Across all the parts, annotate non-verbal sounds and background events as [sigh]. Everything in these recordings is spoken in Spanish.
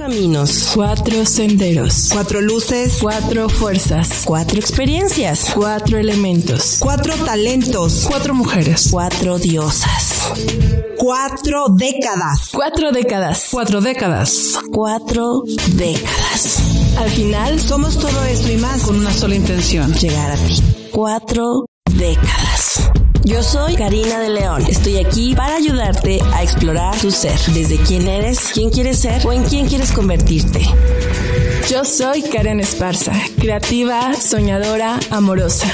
caminos, cuatro senderos, cuatro luces, cuatro fuerzas, cuatro experiencias, cuatro elementos, cuatro talentos, cuatro mujeres, cuatro diosas, cuatro décadas, cuatro décadas, cuatro décadas, cuatro décadas. Al final, somos todo esto y más con una sola intención, llegar a ti. Cuatro décadas. Yo soy Karina de León. Estoy aquí para ayudarte a explorar tu ser, desde quién eres, quién quieres ser o en quién quieres convertirte. Yo soy Karen Esparza, creativa, soñadora, amorosa.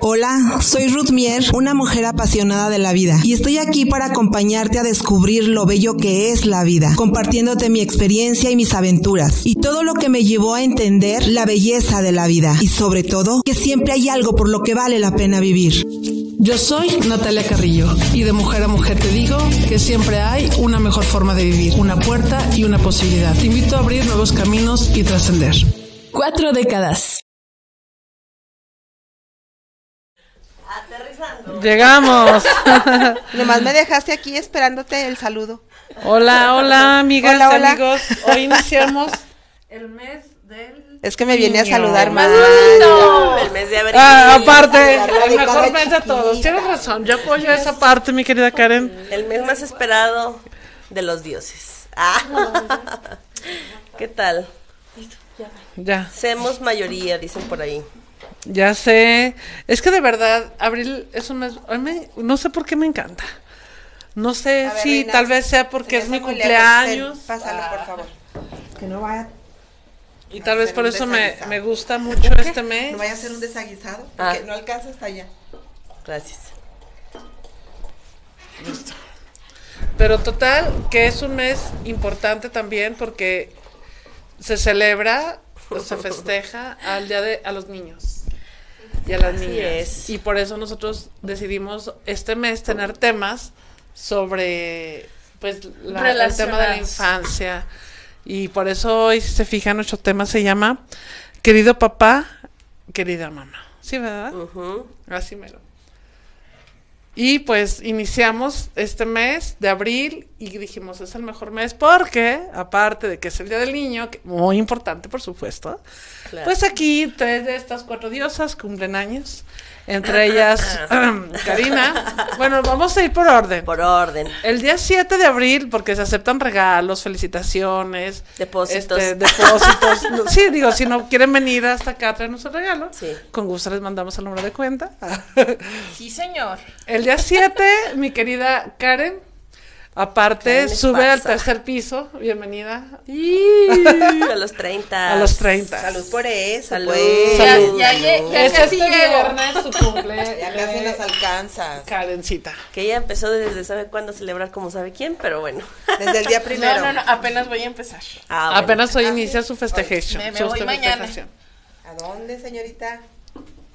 Hola, soy Ruth Mier, una mujer apasionada de la vida, y estoy aquí para acompañarte a descubrir lo bello que es la vida, compartiéndote mi experiencia y mis aventuras, y todo lo que me llevó a entender la belleza de la vida, y sobre todo, que siempre hay algo por lo que vale la pena vivir. Yo soy Natalia Carrillo, y de mujer a mujer te digo que siempre hay una mejor forma de vivir, una puerta y una posibilidad. Te invito a abrir nuevos caminos y trascender. Cuatro décadas. Llegamos. [laughs] Nomás me dejaste aquí esperándote el saludo. Hola, hola, amigas y amigos. Hoy iniciamos el mes del. Es que me viene a saludar más. El mes de abril. Ah, aparte, el mejor mes de todos. Tienes razón, yo apoyo esa parte, mi querida Karen. El mes más esperado de los dioses. Ah. [laughs] ¿Qué tal? Ya. Semos mayoría, dicen por ahí. Ya sé. Es que de verdad, abril es un mes. no sé por qué me encanta. No sé si tal vez sea porque es mi cumpleaños. Pásalo, por favor. Que no vaya. Y tal vez por eso me, me, gusta mucho este mes. No vaya a ser un desaguisado, porque ah. no alcanza hasta allá. Gracias. Listo. Pero total, que es un mes importante también porque se celebra, se festeja al día de a los niños y a las niñas. Y por eso nosotros decidimos este mes tener temas sobre pues el tema de la infancia. Y por eso hoy, si se fijan, nuestro tema se llama Querido papá, querida mamá. ¿Sí, verdad? Así mero. Y pues iniciamos este mes de abril y dijimos es el mejor mes porque, aparte de que es el Día del Niño, muy importante por supuesto, pues aquí tres de estas cuatro diosas cumplen años. Entre ellas, [laughs] Karina. Bueno, vamos a ir por orden. Por orden. El día 7 de abril, porque se aceptan regalos, felicitaciones. Depósitos. Este, depósitos. [laughs] sí, digo, si no quieren venir hasta acá a traernos el regalo, con gusto les mandamos el número de cuenta. sí, señor. El día 7, mi querida Karen, Aparte, sube al tercer piso. Bienvenida. a los 30. A los 30. Salud por eso. Salud. Pues. Salud. Ya, ya, ya, es este viernes su cumple. ya casi nos alcanza. Karencita. Que ella empezó desde sabe cuándo celebrar como sabe quién, pero bueno. Desde el día primero. No, no, no, apenas voy a empezar. Ah, apenas hoy ah, inicia su festejación. Me, me voy mañana. ¿A dónde, señorita?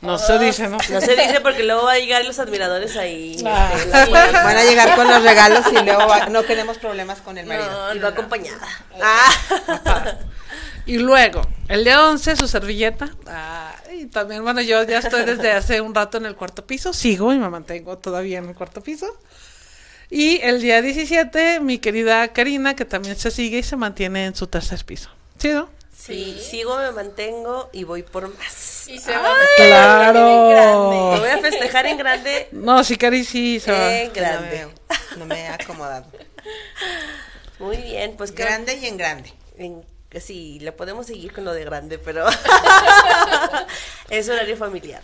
No se dice, ¿no? No se dice porque luego va a llegar los admiradores ahí. Ah. Este, van a llegar con los regalos y luego no tenemos problemas con el marido. No, y va acompañada. Ah. Y luego, el día 11, su servilleta. Ah, y también, bueno, yo ya estoy desde hace un rato en el cuarto piso. Sigo y me mantengo todavía en el cuarto piso. Y el día 17, mi querida Karina, que también se sigue y se mantiene en su tercer piso. ¿Sí, no? Sí, sigo, me mantengo y voy por más. Y se va claro. Lo voy a festejar en grande. No, sí, Cari, sí, se va. En grande. No me, he acomodado. Muy bien, pues. Grande y en grande. En, sí, le podemos seguir con lo de grande, pero [laughs] es horario familiar.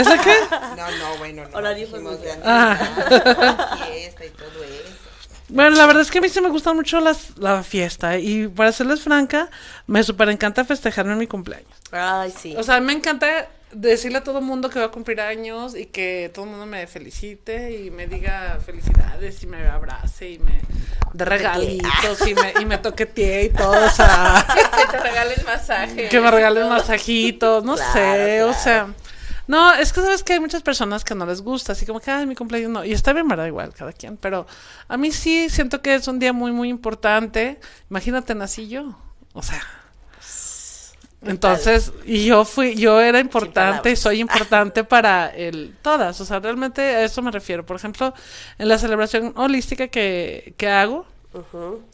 ¿Eso qué? No, no, bueno, no. Horario familiar. Ah. Fiesta y todo eso. Bueno, la verdad es que a mí sí me gusta mucho las, la fiesta y para serles franca, me súper encanta festejarme en mi cumpleaños. Ay, sí. O sea, me encanta decirle a todo el mundo que va a cumplir años y que todo el mundo me felicite y me diga felicidades y me abrace y me de regalitos y me, y me toquetee y todo, o [laughs] sea... que te regalen masajes. Que me regalen masajitos, no sé, o sea... No, es que sabes que hay muchas personas que no les gusta, así como que, ay, mi cumpleaños no. Y está bien, ¿verdad? Igual, cada quien. Pero a mí sí siento que es un día muy, muy importante. Imagínate, nací yo. O sea. Entonces, y yo fui, yo era importante y soy [laughs] importante para el, todas. O sea, realmente a eso me refiero. Por ejemplo, en la celebración holística que, que hago,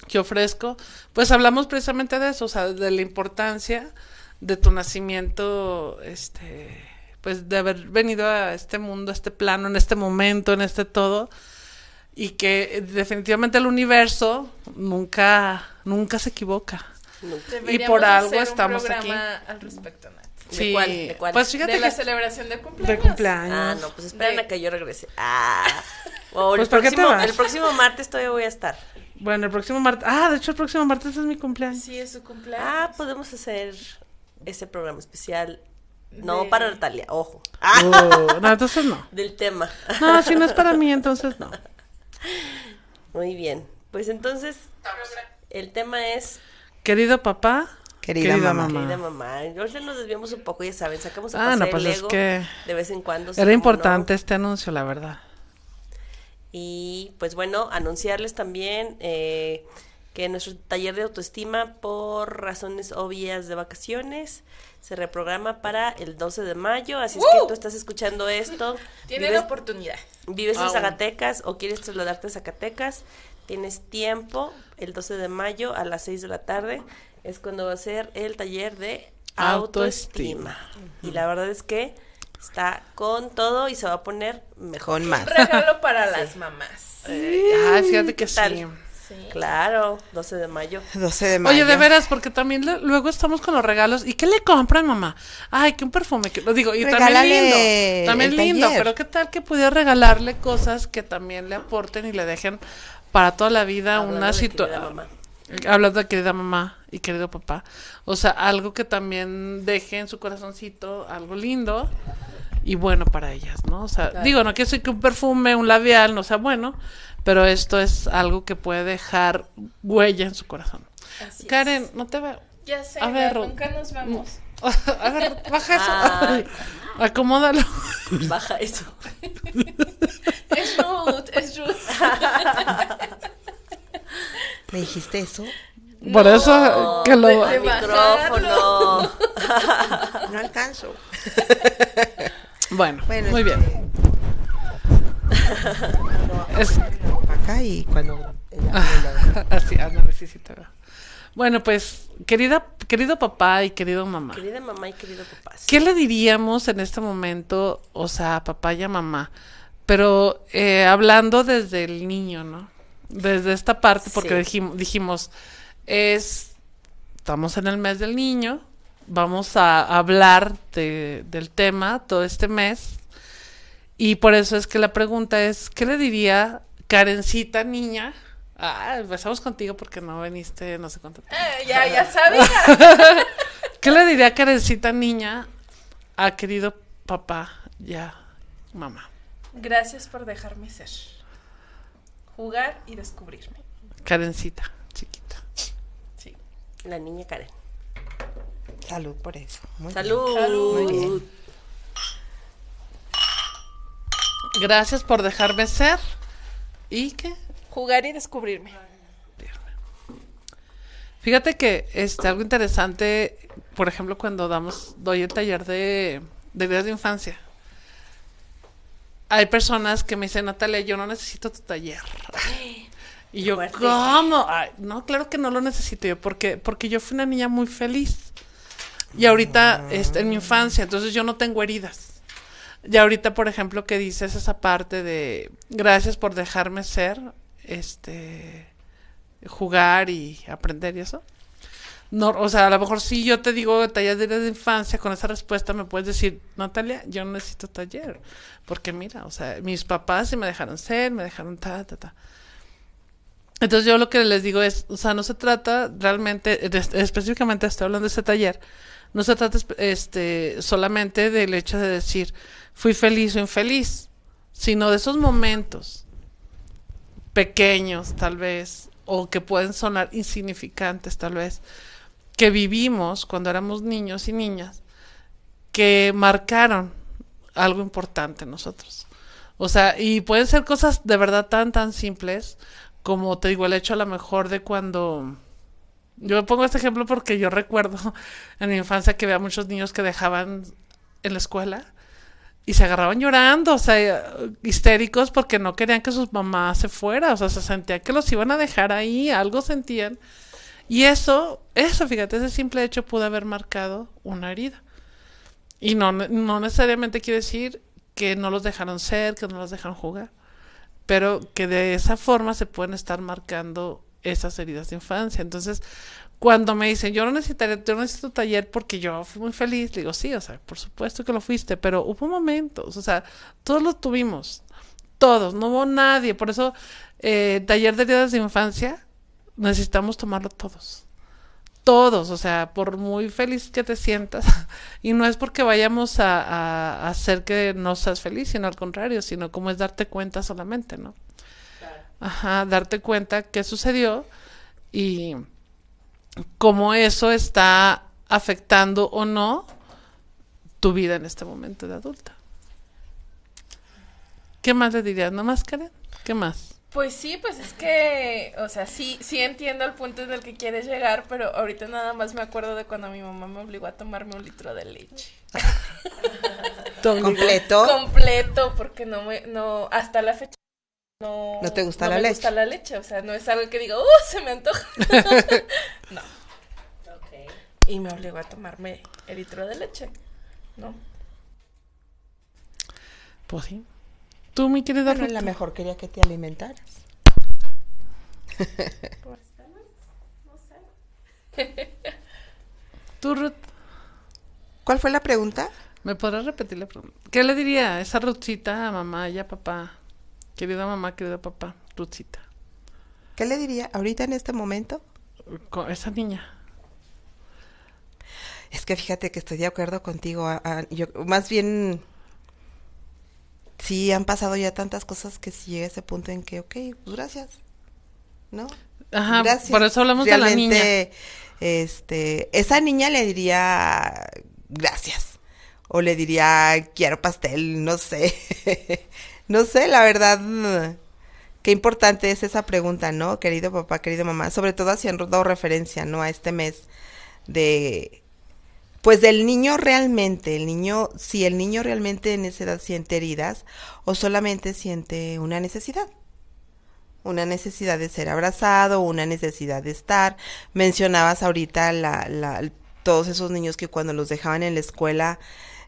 que ofrezco, pues hablamos precisamente de eso, o sea, de la importancia de tu nacimiento, este, pues de haber venido a este mundo, a este plano, en este momento, en este todo, y que definitivamente el universo nunca, nunca se equivoca. Deberíamos por algo hacer un estamos programa al respecto, Nat. ¿De cuál? ¿De cuál? Pues fíjate De la celebración de de cumpleaños. cumpleaños. Ah, no, pues esperen De- a que yo regrese. Ah. [laughs] O el, Pues, ¿por qué te próximo, vas? el próximo martes todavía voy a estar. Bueno, el próximo martes. Ah, de hecho, el próximo martes es mi cumpleaños. Sí, es su cumpleaños. Ah, podemos hacer ese programa especial. No De- para Natalia, ojo. Ah, Oh, [laughs] no, entonces no. del tema. No, si no es para mí, entonces no. Muy bien. Pues entonces, el tema es Querido papá, Querida mamá. querida mamá. Ahorita nos desviamos un poco, ya saben, sacamos a Ah, no, pasear pues el es ego que de vez en cuando. Era importante no. este anuncio, la verdad. Y pues bueno, anunciarles también eh, que nuestro taller de autoestima, por razones obvias de vacaciones, se reprograma para el 12 de mayo. Así es que tú estás escuchando esto. [laughs] Tienen vives- oportunidad. vives en. Zacatecas o quieres trasladarte a Zacatecas, tienes tiempo el 12 de mayo a las 6 de la tarde. Es cuando va a ser el taller de autoestima. Autoestima. Y la verdad es que está con todo y se va a poner mejor. Con más. Regalo para [laughs] las mamás. Ay, fíjate que ¿Qué tal? Sí. Claro, 12 de mayo. [laughs] 12 de mayo. Oye, de veras, porque también le- luego estamos con los regalos. ¿Y qué le compran, mamá? Ay, que un perfume. Que, lo digo, y también Regálale lindo. También lindo, taller. pero ¿qué tal que pudiera regalarle cosas que también le aporten y le dejen para toda la vida Hablando una situación? mamá. Hablando de querida mamá y querido papá. O sea, algo que también deje en su corazoncito algo lindo y bueno para ellas, ¿no? O sea, digo, no quiero decir que un perfume, un labial no sea bueno, pero esto es algo que puede dejar huella en su corazón. Así Karen, no te veo. Ya sé, A ver, nunca nos vemos. [laughs] A ver, baja eso. Ay. Acomódalo. Baja eso. [laughs] Es Ruth, es Ruth. [laughs] ¿Me dijiste eso? Por eso que lo. de- Al micrófono. No alcanzo. Bueno, Bueno, muy bien. [laughs] Es- Acá y cuando [laughs] Así, ándale, sí, sí te veo. Bueno, pues, querida, querido papá y querido mamá, Querida mamá y querido papá. ¿qué le diríamos en este momento, o sea, a papá y a mamá? Pero eh, hablando desde el niño, ¿no? Desde esta parte, porque Sí. dijimos, dijimos, es, estamos en el mes del niño, vamos a hablar de- del tema todo este mes, y por eso es que la pregunta es, ¿qué le diría Karencita niña? Ah, empezamos contigo porque no viniste no sé cuánto tiempo. Eh, ya, ya sabía. [laughs] ¿Qué le diría Karencita niña a querido papá ya mamá? Gracias por dejarme ser. Jugar y descubrirme. Karencita, chiquita. Sí. La niña Karen. Salud por eso. Muy bien. Salud. Salud. Muy bien. Gracias por dejarme ser. ¿Y qué? Jugar y descubrirme. Fíjate que este algo interesante, por ejemplo, cuando damos doy el taller de de días de infancia. Hay personas que me dicen, Natalia, yo no necesito tu taller. [gasps] Y yo, Fuerte. ¿cómo? Ay, no, claro que no lo necesito yo, porque, porque yo fui una niña muy feliz. Y ahorita, en mi infancia, entonces yo no tengo heridas. Y ahorita, por ejemplo, que dices esa parte de gracias por dejarme ser, este, jugar y aprender y eso. No, o sea, a lo mejor si yo te digo taller de infancia, con esa respuesta me puedes decir, Natalia, yo no necesito taller. Porque mira, o sea, mis papás sí me dejaron ser, me dejaron ta, ta, ta. Entonces yo lo que les digo es, o sea, no se trata realmente, específicamente estoy hablando de este taller, no se trata este, solamente del hecho de decir, fui feliz o infeliz, sino de esos momentos pequeños tal vez, o que pueden sonar insignificantes tal vez, que vivimos cuando éramos niños y niñas, que marcaron algo importante en nosotros. O sea, y pueden ser cosas de verdad tan, tan simples, como te digo, el hecho a lo mejor de cuando... Yo pongo este ejemplo porque yo recuerdo [laughs] en mi infancia que había muchos niños que dejaban en la escuela y se agarraban llorando, o sea, histéricos porque no querían que sus mamás se fuera, o sea, se sentían que los iban a dejar ahí, algo sentían. Y eso, eso, fíjate, ese simple hecho pudo haber marcado una herida. Y no, no necesariamente quiere decir que no los dejaron ser, que no los dejaron jugar, pero que de esa forma se pueden estar marcando esas heridas de infancia. Entonces, cuando me dicen, yo no necesitaría, yo necesito taller porque yo fui muy feliz, digo, sí, o sea, por supuesto que lo fuiste, pero hubo momentos, o sea, todos lo tuvimos, todos, no hubo nadie, por eso, eh, taller de heridas de infancia, necesitamos tomarlo todos, todos, o sea, por muy feliz que te sientas, [laughs] y no es porque vayamos a, hacer que no seas feliz, sino al contrario, sino como es darte cuenta solamente, ¿no? Ajá, darte cuenta qué sucedió y cómo eso está afectando o no tu vida en este momento de adulta. ¿Qué más le dirías? ¿No más, Karen? ¿Qué más? Pues sí, pues es que, o sea, sí, sí entiendo el punto en el que quieres llegar, pero ahorita nada más me acuerdo de cuando mi mamá me obligó a tomarme un litro de leche. [laughs] ¿Completo? Completo, porque no me, no, hasta la fecha no, ¿No te gusta no la me leche? gusta la leche, o sea, no es algo que diga, ¡uh, se me antoja! [laughs] no. Y me obligó a tomarme el litro de leche, ¿no? Pues sí. Tú, mi querida Bueno, Ruth? la mejor quería que te alimentaras. [laughs] Pues, tal vez, no sé. [laughs] Tú, Ruth, ¿Cuál fue la pregunta? ¿me podrás repetir la pregunta? ¿Qué le diría a esa Ruthcita a mamá y a papá? Querida mamá, querido papá, Ruthcita. ¿Qué le diría ahorita en este momento? Con esa niña. Es que fíjate que estoy de acuerdo contigo. a- a- yo, más bien, sí han pasado ya tantas cosas que si llega ese punto en que, ok, pues gracias, ¿no? Ajá, Gracias. por eso hablamos de la niña. Este, esa niña le diría gracias. O le diría quiero pastel, no sé. [laughs] no sé, la verdad. Qué importante es esa pregunta, ¿no? Querido papá, querido mamá. Sobre todo haciendo referencia, ¿no? A este mes de pues del niño realmente, el niño, si el niño realmente en esa edad siente heridas o solamente siente una necesidad. Una necesidad de ser abrazado, una necesidad de estar. Mencionabas ahorita la, la, todos esos niños que cuando los dejaban en la escuela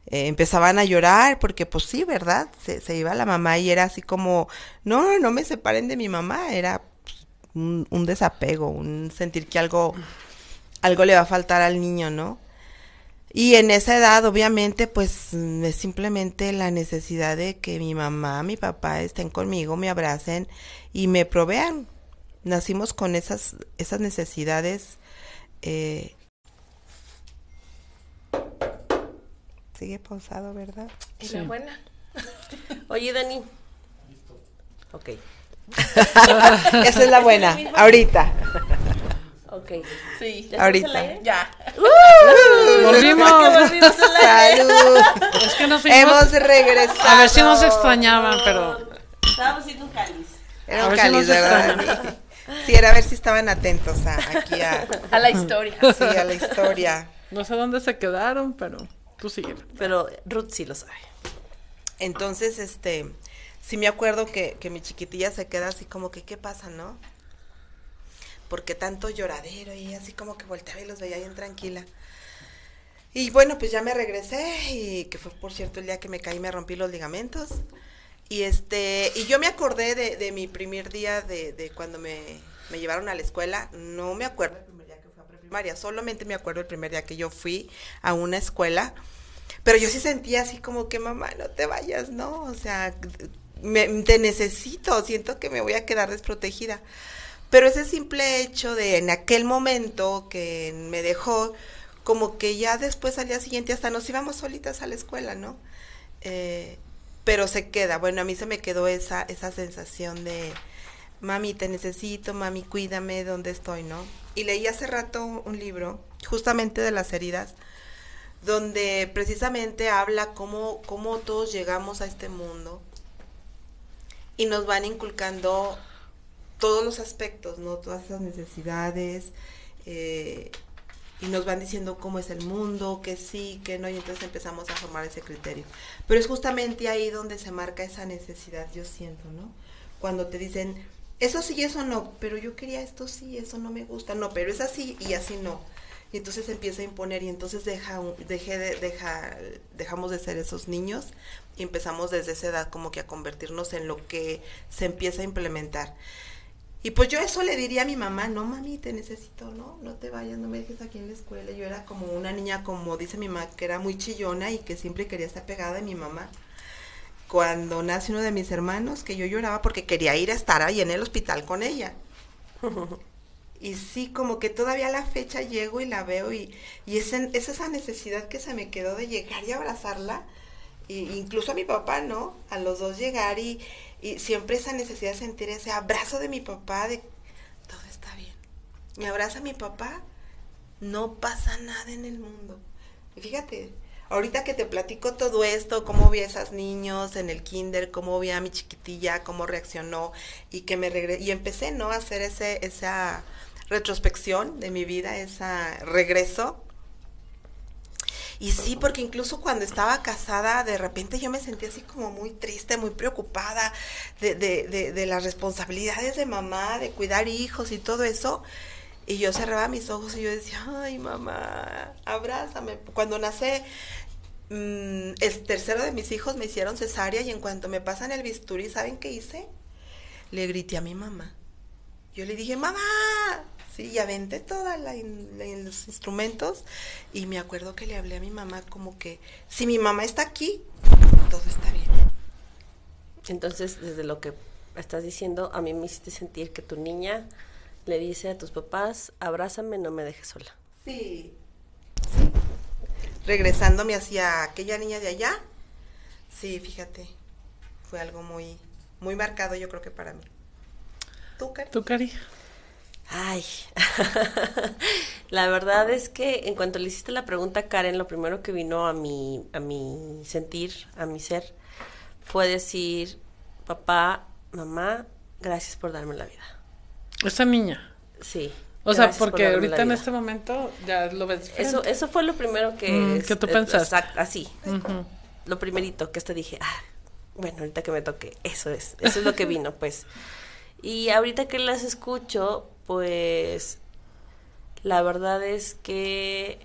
eh, empezaban a llorar porque pues sí, ¿verdad? Se, se iba la mamá y era así como, no, no me separen de mi mamá, era pues, un, un desapego, un sentir que algo, algo le va a faltar al niño, ¿no? Y en esa edad, obviamente, pues es simplemente la necesidad de que mi mamá, mi papá estén conmigo, me abracen y me provean. Nacimos con esas, esas necesidades. eh, Sigue pausado, ¿verdad? Y la buena. [laughs] Oye, Dani. Ok, [laughs] Esa es la buena, ahorita. ok. Sí. ¿Ya estamos Ahorita. al aire? Ya. Volvimos. Salud. Es que nos fuimos. Hemos regresado. A ver si nos extrañaban, pero. Estábamos haciendo un cáliz. Era A un si cáliz, nos ¿verdad? Sí, era a ver si estaban atentos a, aquí a, A la historia. sí, a la historia. No sé dónde se quedaron, pero tú sigue. Pero Ruth sí lo sabe. Entonces, este, sí me acuerdo que, que mi chiquitilla se queda así como que, ¿qué pasa, no? Porque tanto lloradero y así como que volteaba y los veía bien tranquila. Y bueno, pues ya me regresé y que fue por cierto el día que me caí me rompí los ligamentos. Y este, y yo me acordé de, de mi primer día de, de cuando me, me llevaron a la escuela. No me acuerdo el primer día que fui a preprimaria, solamente me acuerdo el primer día que yo fui a una escuela. Pero yo sí sentía así como que mamá, no te vayas, ¿no? O sea, me, te necesito, siento que me voy a quedar desprotegida. Pero ese simple hecho de en aquel momento que me dejó, como que ya después al día siguiente hasta nos íbamos solitas a la escuela, ¿no? Eh, pero se queda, bueno, a mí se me quedó esa, esa sensación de, mami, te necesito, mami, cuídame, ¿dónde estoy, no? Y leí hace rato un libro, justamente de las heridas, donde precisamente habla cómo, cómo todos llegamos a este mundo y nos van inculcando todos los aspectos, ¿no? Todas esas necesidades, eh, y nos van diciendo cómo es el mundo, que sí, que no, y entonces empezamos a formar ese criterio. Pero es justamente ahí donde se marca esa necesidad, yo siento, ¿no? Cuando te dicen, eso sí, eso no, pero yo quería esto sí, eso no me gusta, no, pero es así y así no. Y entonces empieza a imponer y entonces deja, dejé de, deja, dejamos de ser esos niños y empezamos desde esa edad como que a convertirnos en lo que se empieza a implementar. Y pues yo eso le diría a mi mamá, no mami, te necesito, no, no te vayas, no me dejes aquí en la escuela. Yo era como una niña, como dice mi mamá, que era muy chillona y que siempre quería estar pegada a mi mamá. Cuando nace uno de mis hermanos, que yo lloraba porque quería ir a estar ahí en el hospital con ella. y sí, como que todavía a la fecha llego y la veo y, y es, es esa necesidad que se me quedó de llegar y abrazarla. Y incluso a mi papá, ¿no? A los dos llegar y, y siempre esa necesidad de sentir ese abrazo de mi papá, de todo está bien. Me abraza mi papá, no pasa nada en el mundo. Fíjate, ahorita que te platico todo esto, cómo vi a esos niños en el kinder, cómo vi a mi chiquitilla, cómo reaccionó y que me regresé, y empecé, ¿no? A hacer ese, esa retrospección de mi vida, ese regreso y sí, porque incluso cuando estaba casada, de repente yo me sentía así como muy triste, muy preocupada de, de, de, de las responsabilidades de mamá, de cuidar hijos y todo eso. Y yo cerraba mis ojos y yo decía, ay mamá, abrázame. Cuando nace mmm, el tercero de mis hijos me hicieron cesárea y en cuanto me pasan el bisturí, ¿saben qué hice? Le grité a mi mamá. Yo le dije, mamá, Sí, y aventé todos los instrumentos y me acuerdo que le hablé a mi mamá como que si mi mamá está aquí, todo está bien. Entonces, desde lo que estás diciendo, a mí me hiciste sentir que tu niña le dice a tus papás, abrázame, no me dejes sola. Sí, sí. Regresándome hacia aquella niña de allá, sí, fíjate, fue algo muy, muy marcado yo creo que para mí. ¿Tú, Cari? ¿Tú, Cari? Ay, [laughs] la verdad es que en cuanto le hiciste la pregunta a Karen, lo primero que vino a mi, a mi sentir, a mi ser, fue decir, papá, mamá, gracias por darme la vida. Esa niña. Sí. O sea, porque ahorita en este momento ya lo ves Eso, eso fue lo primero que... Mm, que tú pensaste. así. Lo primerito que hasta dije, ah, bueno, ahorita que me toque, eso es, eso es lo que [laughs] vino, pues. Y ahorita que las escucho, pues la verdad es que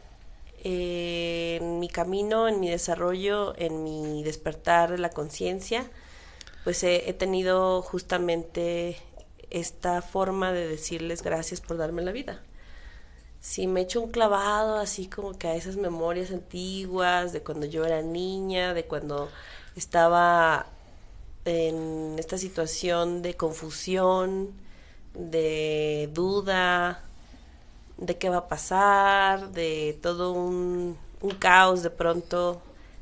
eh, en mi camino, en mi desarrollo, en mi despertar de la conciencia, pues he, tenido justamente esta forma de decirles gracias por darme la vida. Si me echo un clavado así como que a esas memorias antiguas de cuando yo era niña, de cuando estaba en esta situación de confusión, de duda, de qué va a pasar, de todo un, caos de pronto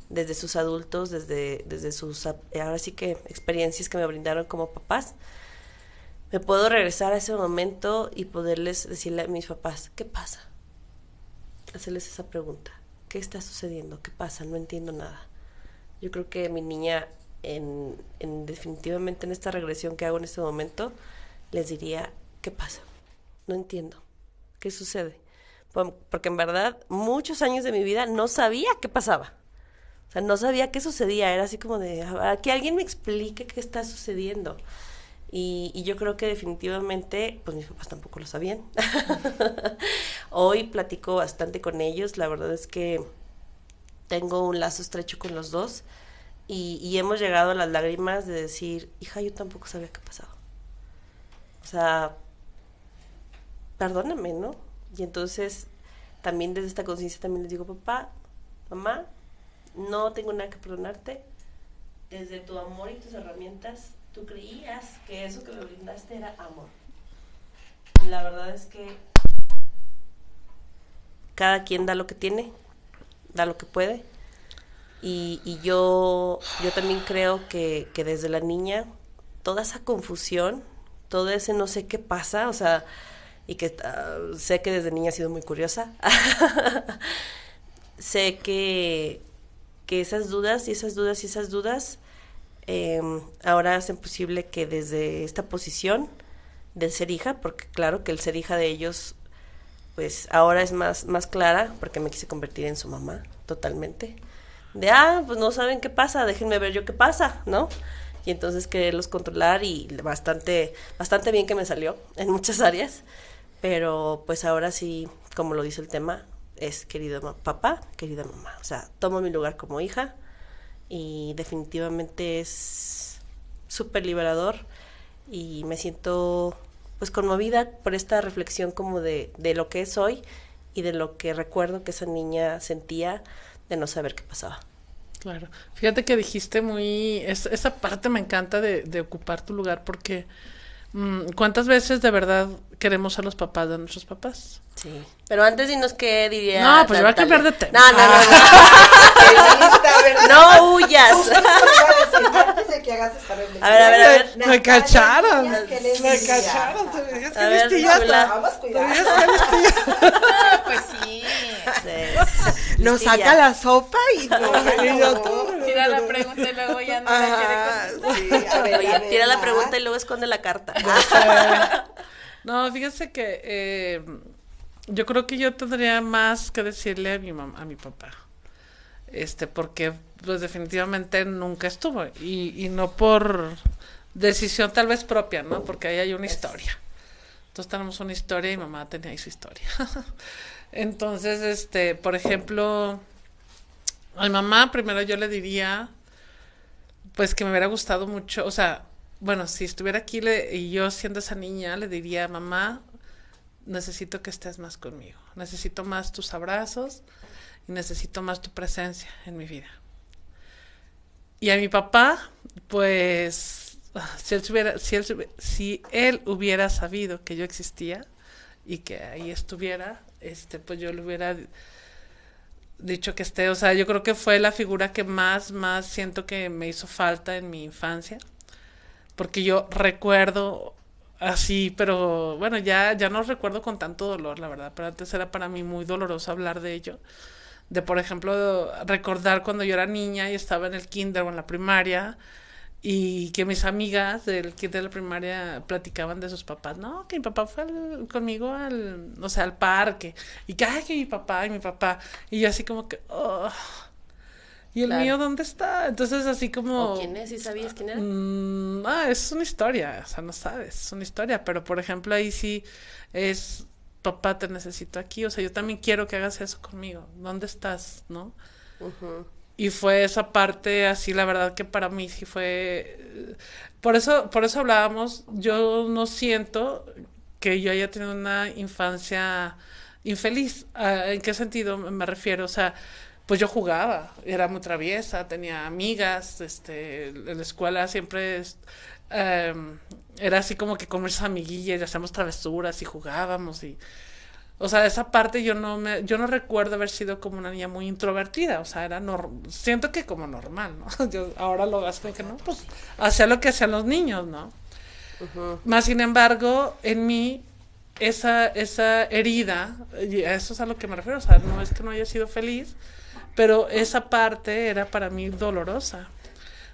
desde sus adultos, desde, desde sus, ahora sí que experiencias que me brindaron como papás, me puedo regresar a ese momento y poderles decirle a mis papás, ¿qué pasa? Hacerles esa pregunta, ¿qué está sucediendo? ¿Qué pasa? No entiendo nada. Yo creo que mi niña, en, en definitivamente en esta regresión que hago en este momento, les diría, ¿qué pasa? No entiendo. ¿Qué sucede? Porque en verdad muchos años de mi vida no sabía qué pasaba. O sea, no sabía qué sucedía. Era así como de, que alguien me explique qué está sucediendo. Y, y, yo creo que definitivamente, pues mis papás tampoco lo sabían. [laughs] Hoy platico bastante con ellos. La verdad es que tengo un lazo estrecho con los dos. Y, y hemos llegado a las lágrimas de decir, hija, yo tampoco sabía qué pasaba. O sea, perdóname, ¿no? Y entonces también desde esta conciencia también les digo, papá, mamá, no tengo nada que perdonarte. Desde tu amor y tus herramientas, creías que eso que me brindaste era amor. Y la verdad es que cada quien da lo que tiene, da lo que puede. Y, yo, yo también creo que, desde la niña, toda esa confusión todo ese no sé qué pasa, o sea, y que uh, sé que desde niña he sido muy curiosa. [laughs] sé que, que esas dudas y esas dudas y esas dudas eh, ahora hacen posible que desde esta posición de ser hija, porque claro que el ser hija de ellos pues ahora es más, más clara porque me quise convertir en su mamá totalmente. De, ah, pues no saben qué pasa, déjenme ver yo qué pasa, ¿no? Y entonces quererlos controlar y bastante, bastante bien que me salió en muchas áreas. Pero pues ahora sí, como lo dice el tema, es querido papá, querida mamá. O sea, tomo mi lugar como hija y definitivamente es súper liberador y me siento pues conmovida por esta reflexión como de, de lo que es hoy y de lo que recuerdo que esa niña sentía de no saber qué pasaba. Claro. Fíjate que dijiste muy... esa parte me encanta de, de ocupar tu lugar porque ¿Cuántas veces de verdad queremos a los papás de nuestros papás? Sí. Pero antes dinos qué diría. No, pues va a cambiar de tema. No, no, no. No, [laughs] no huyas. [laughs] a ver, a ver, a ver. Me cacharon. Me cacharon. A ver, chula. [laughs] Pues sí. Nos saca la sopa y Tira la pregunta y luego ya no la quiere contestar. Oye, tira la pregunta y luego esconde la carta. No, fíjese que eh, yo creo que yo tendría más que decirle a mi mamá, a mi papá. Este, porque pues definitivamente nunca estuvo y, y no por decisión tal vez propia, ¿no? Porque ahí hay una historia. Entonces tenemos una historia y mamá tenía ahí su historia. [laughs] Entonces, este, por ejemplo, a mi mamá primero yo le diría, pues que me hubiera gustado mucho, o sea, bueno, si estuviera aquí y yo siendo esa niña, le diría, mamá, necesito que estés más conmigo, necesito más tus abrazos y necesito más tu presencia en mi vida. Y a mi papá, pues, si él, hubiera, si, él, si él hubiera sabido que yo existía y que ahí estuviera, este, pues yo le hubiera dicho que esté, o sea, yo creo que fue la figura que más, más siento que me hizo falta en mi infancia, porque yo recuerdo así, pero bueno, ya, ya no recuerdo con tanto dolor, la verdad, pero antes era para mí muy doloroso hablar de ello, de por ejemplo recordar cuando yo era niña y estaba en el kinder o en la primaria, y que mis amigas del kit de la primaria platicaban de sus papás, no, que mi papá fue conmigo al, o sea, al parque, y que, ay, que mi papá, y mi papá, y yo así como que, oh, ¿y el mío dónde está? Entonces así como... ¿Quién es? ¿Y sabías quién era? Mm, ah, es una historia, o sea, no sabes, es una historia, pero por ejemplo ahí sí es, papá, te necesito aquí, o sea, yo también quiero que hagas eso conmigo, ¿dónde estás? ¿No? Y fue esa parte así la verdad que para mí sí fue por eso por eso hablábamos yo no siento que yo haya tenido una infancia infeliz. Ah, en qué sentido me refiero o sea pues yo jugaba era muy traviesa tenía amigas este en la escuela siempre em, era así como que con mis amiguillas hacíamos travesuras y jugábamos y o sea, esa parte yo no me, yo no recuerdo haber sido como una niña muy introvertida, o sea, era siento que como normal, ¿no? [laughs] Yo ahora lo gasto que no, pues hacía lo que hacían los niños, ¿no? Más sin embargo, en mí esa esa herida, y a eso es a lo que me refiero, o sea, no es que no haya sido feliz, pero esa parte era para mí dolorosa.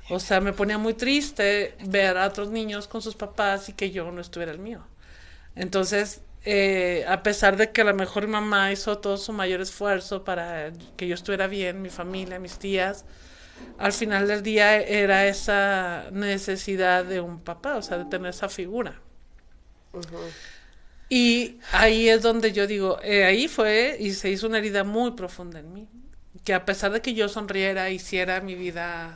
O sea, me ponía muy triste ver a otros niños con sus papás y que yo no estuviera el mío. Entonces, eh, a pesar de que a lo mejor mi mamá hizo todo su mayor esfuerzo para que yo estuviera bien, mi familia, mis tías, al final del día era esa necesidad de un papá, o sea, de tener esa figura. Y ahí es donde yo digo, eh, ahí fue y se hizo una herida muy profunda en mí, que a pesar de que yo sonriera, hiciera mi vida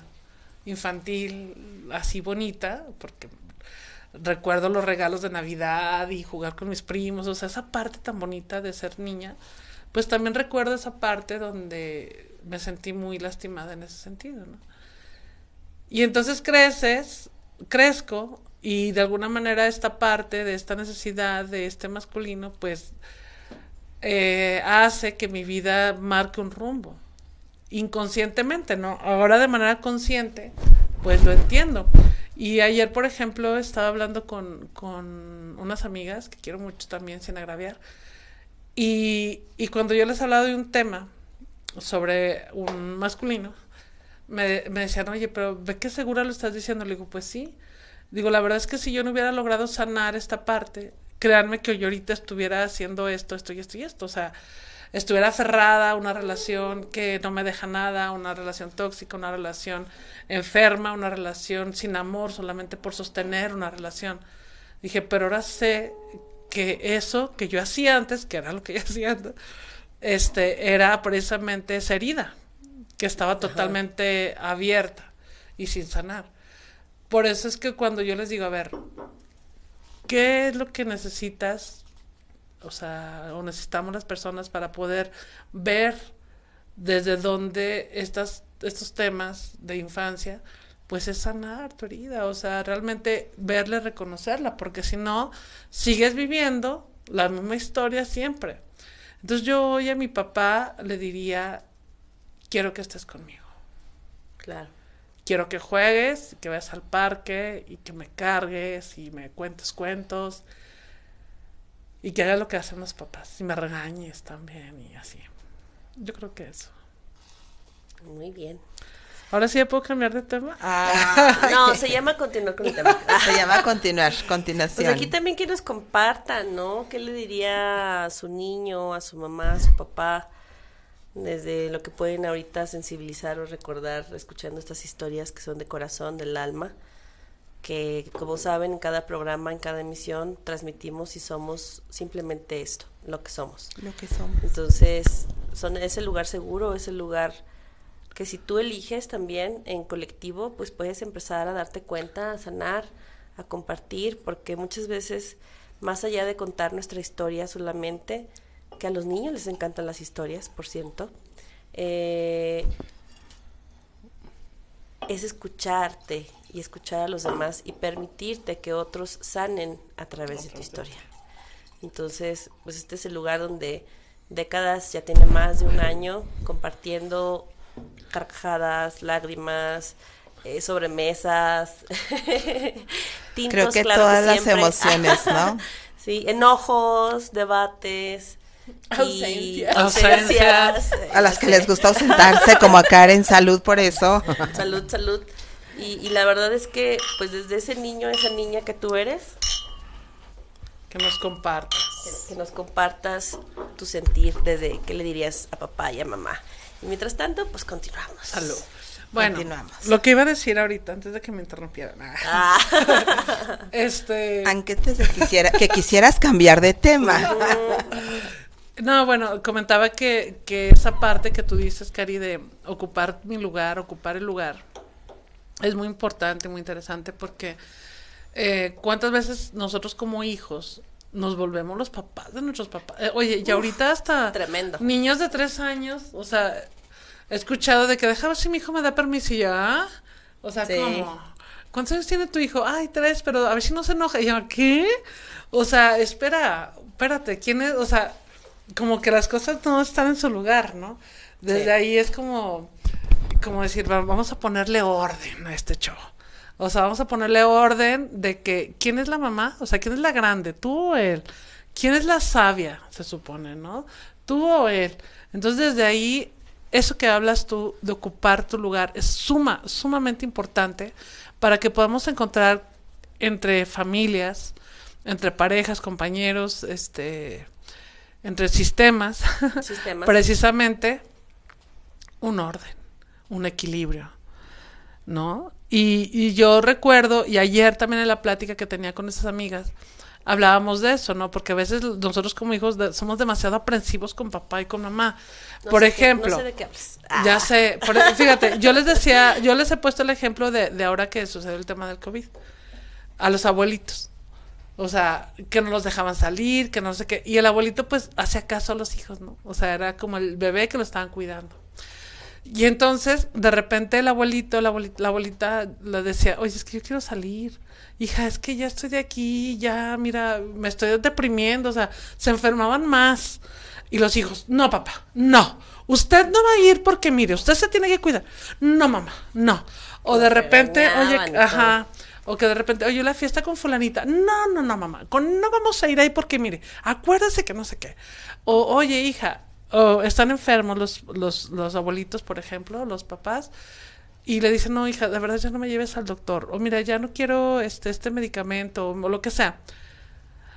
infantil así bonita, porque recuerdo los regalos de Navidad y jugar con mis primos, o sea, esa parte tan bonita de ser niña, pues también recuerdo esa parte donde me sentí muy lastimada en ese sentido. Y entonces creces, crezco y de alguna manera esta parte de esta necesidad de este masculino, pues eh, hace que mi vida marque un rumbo, inconscientemente, ¿no? Ahora de manera consciente, pues lo entiendo. Y ayer, por ejemplo, estaba hablando con, con unas amigas que quiero mucho también, sin agraviar. Y, y cuando yo les hablaba de un tema sobre un masculino, me, me decían, oye, pero ¿ve qué segura lo estás diciendo? Le digo, pues sí. Digo, la verdad es que si yo no hubiera logrado sanar esta parte, créanme que yo ahorita estuviera haciendo esto, esto y esto y esto, o sea, estuviera aferrada a una relación que no me deja nada, una relación tóxica, una relación enferma, una relación sin amor, solamente por sostener una relación. Dije, pero ahora sé que eso que yo hacía antes, que era lo que yo [laughs] hacía antes, este, era precisamente esa herida, que estaba totalmente abierta y sin sanar. Por eso es que cuando yo les digo, a ver, ¿qué es lo que necesitas? O sea, o necesitamos las personas para poder ver desde dónde estas, estos temas de infancia, pues es sanar tu herida, o sea, realmente verla, reconocerla, porque si no, sigues viviendo la misma historia siempre. Entonces yo hoy a mi papá le diría, quiero que estés conmigo. Claro. Quiero que juegues, que vayas al parque y que me cargues y me cuentes cuentos y que hagas lo que hacen los papás y me regañes también y así. Yo creo que eso. Muy bien. Ahora sí ya puedo cambiar de tema. Ah, No, se llama continuar con el tema. [laughs] se llama continuar, Pues continuación. aquí también que nos compartan, ¿no? ¿Qué le diría a su niño, a su mamá, a su papá? Desde lo que pueden ahorita sensibilizar o recordar escuchando estas historias que son de corazón, del alma, que como saben en cada programa, en cada emisión, transmitimos y somos simplemente esto, lo que somos. Lo que somos. Entonces, son, es el lugar seguro, es el lugar que si tú eliges también en colectivo, pues puedes empezar a darte cuenta, a sanar, a compartir, porque muchas veces, más allá de contar nuestra historia solamente, que a los niños les encantan las historias, por cierto, eh, es escucharte y escuchar a los demás y permitirte que otros sanen a través de tu historia. Entonces, pues este es el lugar donde décadas ya tiene más de un año compartiendo carcajadas, lágrimas, eh, sobremesas, [laughs] tintos, Creo que claro todas las emociones, ¿no? [laughs] sí, enojos, debates. y Ausencias. ausencias, A las que les gusta ausentarse, como a Karen, salud por eso. Salud, salud. Y, y la verdad es que, pues desde ese niño, esa niña que tú eres, Que nos compartas. que, que nos compartas tu sentir desde qué le dirías a papá y a mamá. Y mientras tanto, pues continuamos. Salud. Bueno, Continuamos. lo que iba a decir ahorita, antes de que me interrumpieran. Ah. [laughs] Este. Aunque te se quisiera, que quisieras cambiar de tema. No, bueno, comentaba que, que esa parte que tú dices, Cari, de ocupar mi lugar, ocupar el lugar, es muy importante, muy interesante, porque eh, cuántas veces nosotros como hijos nos volvemos los papás de nuestros papás. Eh, oye, y ahorita hasta tremendo. niños de tres años, o sea, he escuchado de que déjame si mi hijo me da permiso y yo, ¿ah? O sea, Sí. ¿cómo? ¿Cuántos años tiene tu hijo? Ay, tres, pero a ver si no se enoja. Y yo, ¿qué? O sea, espera, espérate, ¿quién es? O sea, como que las cosas no están en su lugar, ¿no? Desde Sí. ahí es como, como decir, va- vamos a ponerle orden a este show. O sea, vamos a ponerle orden de que, ¿quién es la mamá? O sea, ¿quién es la grande? ¿Tú o él? ¿Quién es la sabia? Se supone, ¿no? ¿Tú o él? Entonces, desde ahí, eso que hablas tú de ocupar tu lugar es suma, sumamente importante para que podamos encontrar entre familias, entre parejas, compañeros, este, entre sistemas, Sistemas. [laughs] precisamente un orden, un equilibrio, ¿no? Y, y yo recuerdo, y ayer también en la plática que tenía con esas amigas, hablábamos de eso, ¿no? Porque a veces nosotros como hijos de- somos demasiado aprensivos con papá y con mamá. No Por ejemplo, no sé de qué hablas. Ah, ya sé, por- e, fíjate, [laughs] yo les decía, yo les he puesto el ejemplo de, de ahora que sucedió el tema del COVID, a los abuelitos. O sea, que no los dejaban salir, que no sé qué. Y el abuelito, pues, hacía caso a los hijos, ¿no? O sea, era como el bebé que lo estaban cuidando. Y entonces, de repente, el abuelito, la abuelita, la abuelita le decía, oye, es que yo quiero salir. Hija, es que ya estoy de aquí, ya, mira, me estoy deprimiendo. O sea, se enfermaban más. Y los hijos, no, papá, no. Usted no va a ir porque, mire, usted se tiene que cuidar. No, mamá, no. O de repente, oye, ajá. O que de repente, oye, la fiesta con fulanita. No, no, no, mamá. Con, no vamos a ir ahí porque, mire, acuérdese que no sé qué. O, oye, hija, o están enfermos los, los, los abuelitos, por ejemplo, los papás. Y le dicen, no, hija, de verdad ya no me lleves al doctor. O mira, ya no quiero este, este medicamento, o lo que sea.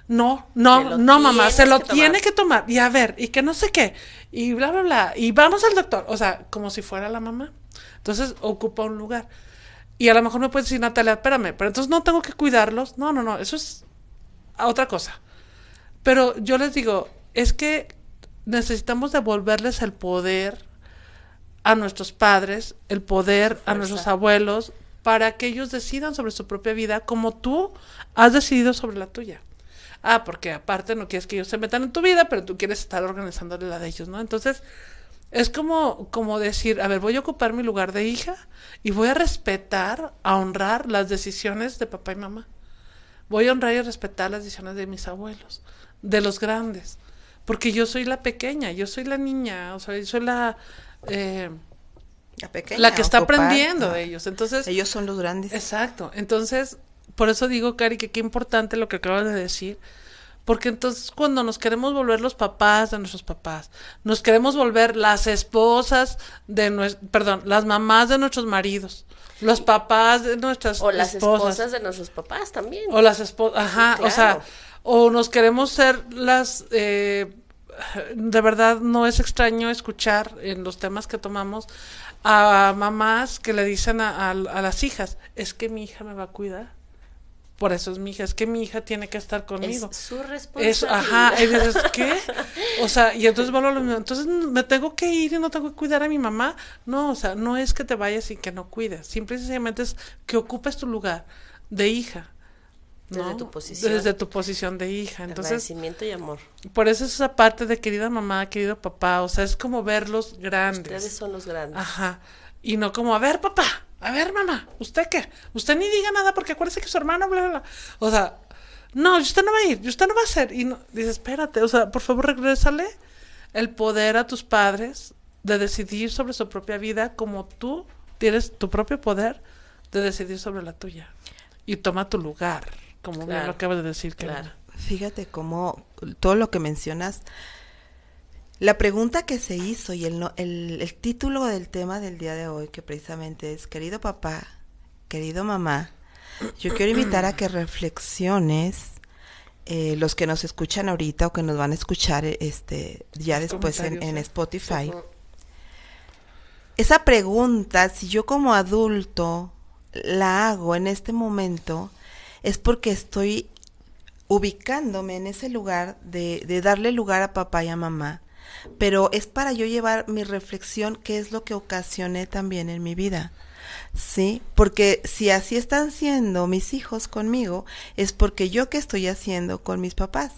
No, no, no, mamá, se lo que tiene que tomar. Y a ver, y que no sé qué. Y bla, bla, bla. Y vamos al doctor. O sea, como si fuera la mamá. Entonces ocupa un lugar. Y a lo mejor me puedes decir, Natalia, espérame, pero entonces no tengo que cuidarlos. No, no, no, eso es otra cosa. Pero yo les digo, es que necesitamos devolverles el poder a nuestros padres, el poder a nuestros abuelos, para que ellos decidan sobre su propia vida como tú has decidido sobre la tuya. Ah, porque aparte no quieres que ellos se metan en tu vida, pero tú quieres estar organizándole la de ellos, ¿no? Entonces, es como, como decir, a ver, voy a ocupar mi lugar de hija y voy a respetar, a honrar las decisiones de papá y mamá. Voy a honrar y respetar las decisiones de mis abuelos, de los grandes, porque yo soy la pequeña, yo soy la niña, o sea, yo soy la, eh, La pequeña. la que está ocupar, aprendiendo de ellos. Entonces, Ellos son los grandes. Exacto. Entonces, por eso digo, Cari, que qué importante lo que acabas de decir. Porque entonces cuando nos queremos volver los papás de nuestros papás, nos queremos volver las esposas de nuestros, perdón, las mamás de nuestros maridos, los papás de nuestras O las esposas, esposas de nuestros papás también. o las esposas, ajá, o sea. O nos queremos ser las, eh, de verdad no es extraño escuchar en los temas que tomamos a mamás que le dicen a, a- a las hijas, es que mi hija me va a cuidar, por eso es mi hija, es que mi hija tiene que estar conmigo. es su responsabilidad. Eso, ajá, y dices, ¿qué? O sea, y entonces vuelvo a lo mismo, entonces me tengo que ir y no tengo que cuidar a mi mamá. No, o sea, no es que te vayas y que no cuides, simple y sencillamente es que ocupes tu lugar de hija. ¿No? Desde tu posición. Desde tu posición de hija. Entonces, Agradecimiento y amor. por eso es esa parte de querida mamá, querido papá, o sea, es como verlos grandes. Ustedes son los grandes. Ajá. Y no como, a ver, papá, a ver, mamá, ¿usted qué? Usted ni diga nada porque acuérdese que su hermano, bla, bla, bla. O sea, no, usted no va a ir, usted no va a hacer. Y no, dice, espérate, o sea, por favor, regrésale el poder a tus padres de decidir sobre su propia vida como tú tienes tu propio poder de decidir sobre la tuya. Y toma tu lugar, como bien Claro, lo acabas de decir, claro. Karina. Fíjate cómo todo lo que mencionas, la pregunta que se hizo y el, no- el, el título del tema del día de hoy, que precisamente es, querido papá, querido mamá, yo quiero invitar a que reflexiones, eh, los que nos escuchan ahorita o que nos van a escuchar eh, este ya Los después en. Spotify. Esa pregunta, si yo como adulto la hago en este momento, es porque estoy ubicándome en ese lugar de, de darle lugar a papá y a mamá. Pero es para yo llevar mi reflexión, qué es lo que ocasioné también en mi vida. Sí, porque si así están siendo mis hijos conmigo, es porque yo qué estoy haciendo con mis papás.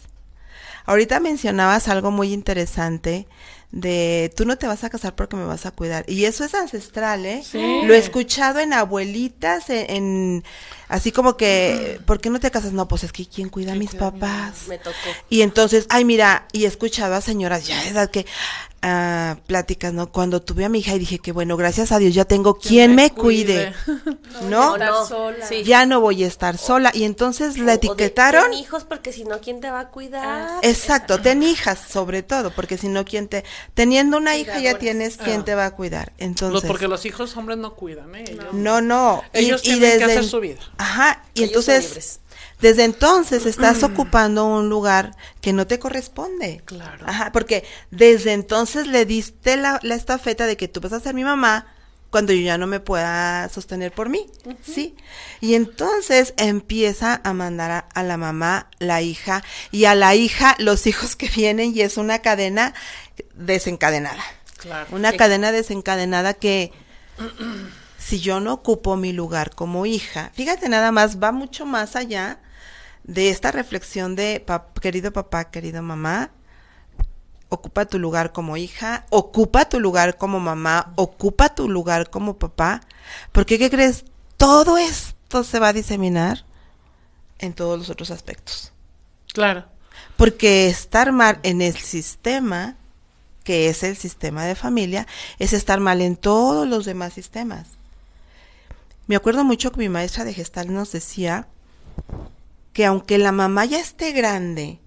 Ahorita mencionabas algo muy interesante de tú no te vas a casar porque me vas a cuidar. Y eso es ancestral, ¿eh? Sí. Lo he escuchado en abuelitas, en, en- así como que, ¿por qué no te casas? No, pues es que ¿quién cuida a ¿Quién mis cuida a mi papás? Me tocó. Y entonces, ay, mira, y he escuchado a señoras ya de edad que, ah, pláticas, ¿no? Cuando tuve a mi hija y dije que, bueno, gracias a Dios ya tengo quien me cuide, [laughs] ¿no? O no, sola. sí. Ya no voy a estar sola. Y entonces la O de, etiquetaron. "Ten hijos porque si no, ¿quién te va a cuidar? Exacto, ten hijas sobre todo, porque si no, ¿quién te... Teniendo una hija ya tienes quien Ah. te va a cuidar. Entonces... Los- porque los hijos hombres no cuidan, ¿eh? Ellos- No, no. Ellos tienen que hacer su vida. Ajá, y Ellos entonces, desde entonces estás ocupando un lugar que no te corresponde. Claro. Ajá, porque desde entonces le diste la, la estafeta de que tú vas a ser mi mamá cuando yo ya no me pueda sostener por mí, ¿sí? Y entonces empieza a mandar a, a la mamá, la hija, y a la hija los hijos que vienen y es una cadena desencadenada. Claro. Una cadena desencadenada que [clears throat] si yo no ocupo mi lugar como hija, fíjate nada más, va mucho más allá de esta reflexión de pap- querido papá, querido mamá, ocupa tu lugar como hija, ocupa tu lugar como mamá, ocupa tu lugar como papá, porque ¿qué crees? Todo esto se va a diseminar en todos los otros aspectos. Claro. Porque estar mal en el sistema, que es el sistema de familia, es estar mal en todos los demás sistemas. Me acuerdo mucho que mi maestra de gestal nos decía que aunque la mamá ya esté grande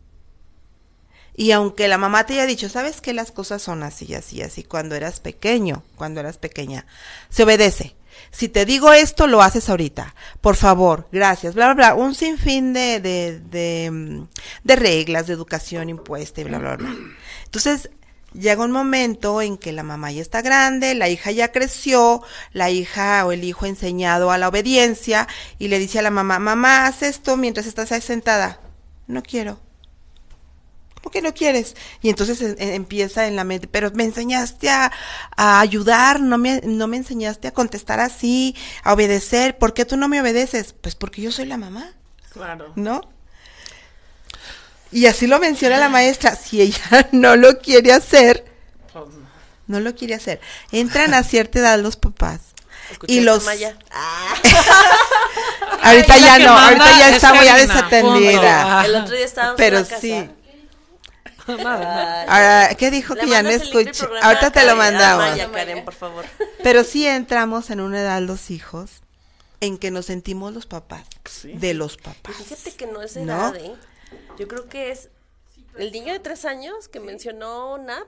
y aunque la mamá te haya dicho, sabes que las cosas son así, así, así, cuando eras pequeño, cuando eras pequeña, se obedece. Si te digo esto, lo haces ahorita. Por favor, gracias, bla, bla, bla. Un sinfín de, de, de, mm, de reglas, de educación impuesta y bla, bla, bla. Entonces, llega un momento en que la mamá ya está grande, la hija ya creció, la hija o el hijo ha enseñado a la obediencia y le dice a la mamá, mamá, haz esto mientras estás ahí sentada. No quiero. ¿Cómo que no quieres? Y entonces eh, eh, empieza en la mente, pero me enseñaste a, a ayudar, no me, no me enseñaste a contestar así, a obedecer. ¿Por qué tú no me obedeces? Pues porque yo soy la mamá, Claro. ¿no? Y así lo menciona la maestra, si ella [laughs] no lo quiere hacer, Pues, no. lo quiere hacer. Entran a cierta edad los papás. ¿Escuchaste, Y los Maya? [laughs] ahorita Ay, ya no, ahorita ya es está muy desatendida. El otro día estábamos Pero en la casa. sí. [laughs] Ahora, ¿qué dijo Le que ya no programa Ahorita te lo Karen, a mandamos. Maya, Karen, por favor. Pero sí entramos en una edad los hijos en que nos sentimos los papás Sí. de los Y papás. fíjate que no es ¿No? edad, ¿eh? Yo creo que es el niño de tres años que mencionó Nat.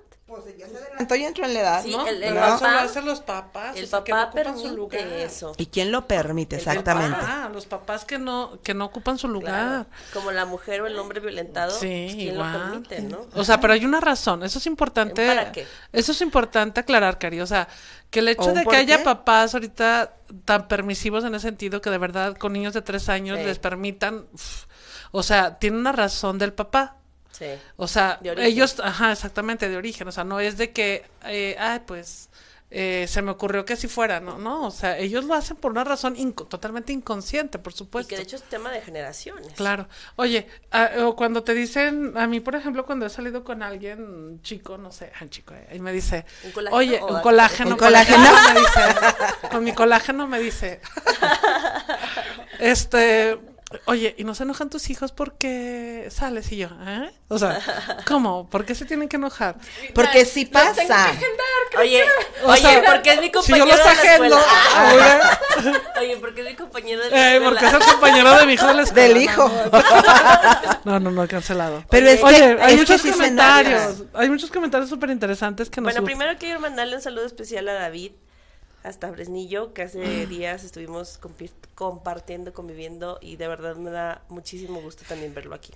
Entonces entró en la edad, Sí, ¿no? el- el ¿No? Pero eso papá- lo hacen los papás. El o sea, que no papá ocupan su permite lugar. eso. ¿Y quién lo permite? El Exactamente. papá, los papás que no, que no ocupan su lugar. Claro. Como la mujer o el hombre violentado, Sí, pues, ¿quién igual. lo permite, no? O sea, pero hay una razón. Eso es importante. ¿Para qué? Eso es importante aclarar, Cari. O sea, que el hecho ¿O de que haya qué? papás ahorita tan permisivos en ese sentido que de verdad con niños de tres años Sí. les permitan, uf, o sea, tiene una razón del papá. Sí. O sea, ellos, ajá, exactamente, de origen. O sea, no es de que, eh, ay, pues, eh, se me ocurrió que así fuera, no, no. O sea, ellos lo hacen por una razón inco- totalmente inconsciente, por Y supuesto. que de hecho es tema de generaciones. Claro. Oye, ah, o cuando te dicen, a mí, por ejemplo, cuando he salido con alguien chico, no sé, ah, chico, eh, y me dice, ¿Un colágeno oye, o un colágeno. ¿Un colágeno? [laughs] me dice, con mi colágeno me dice, [laughs] este, oye, ¿y no se enojan tus hijos porque sales? Y yo, ¿eh? O sea, ¿cómo? ¿Por qué se tienen que enojar? Porque sí pasa. Oye, O oye, sea, porque es mi Si compañero yo los de la agendo, escuela. ah, [laughs] Oye, porque es mi compañero de la eh, escuela. porque es el compañero de mi hijo de la escuela. Del hijo. No, no, no, cancelado. Pero es que, Oye, es hay que muchos sí se comentarios. Hay muchos comentarios súper interesantes que nos Bueno, gustan. primero quiero mandarle un saludo especial a David hasta Fresnillo, que hace [clears throat] días estuvimos compartiendo, conviviendo y de verdad me da muchísimo gusto también verlo aquí.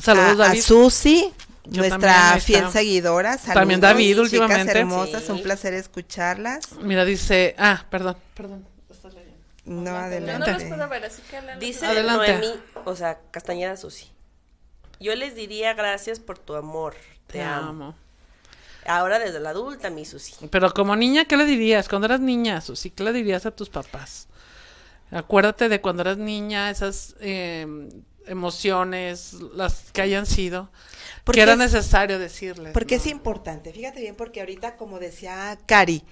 Saludos, a. Susi, Yo nuestra fiel seguidora. Saludos, También David, chicas últimamente. hermosas, Sí. un placer escucharlas. Mira, dice, ah, perdón, perdón. Estás leyendo. No, Yo no adelante. los puedo ver, así que adelante. Dice Adelante. Noemí, o sea, Castañeda Susi. Yo les diría gracias por tu amor. Te, Te amo. amo. Ahora desde la adulta, mi Susi. Pero como niña, ¿qué le dirías? Cuando eras niña, Susi, ¿qué le dirías a tus papás? Acuérdate de cuando eras niña, esas eh, emociones, las que hayan sido, Porque que era es- necesario decirles. Porque ¿no? es importante, fíjate bien, porque ahorita, como decía Cari,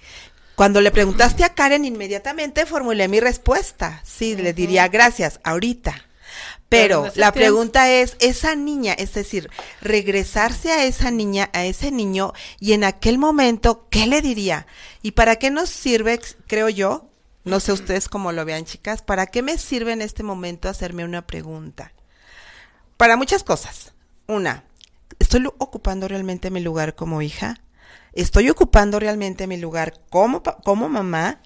cuando le preguntaste a Karen, inmediatamente formulé mi respuesta. Sí, le diría gracias, ahorita. Pero la pregunta es, esa niña, es decir, regresarse a esa niña, a ese niño, y en aquel momento, ¿qué le diría? ¿Y para qué nos sirve, creo yo? No sé ustedes cómo lo vean, chicas, ¿para qué me sirve en este momento hacerme una pregunta? Para muchas cosas. Una, ¿estoy ocupando realmente mi lugar como hija? ¿Estoy ocupando realmente mi lugar como, como mamá?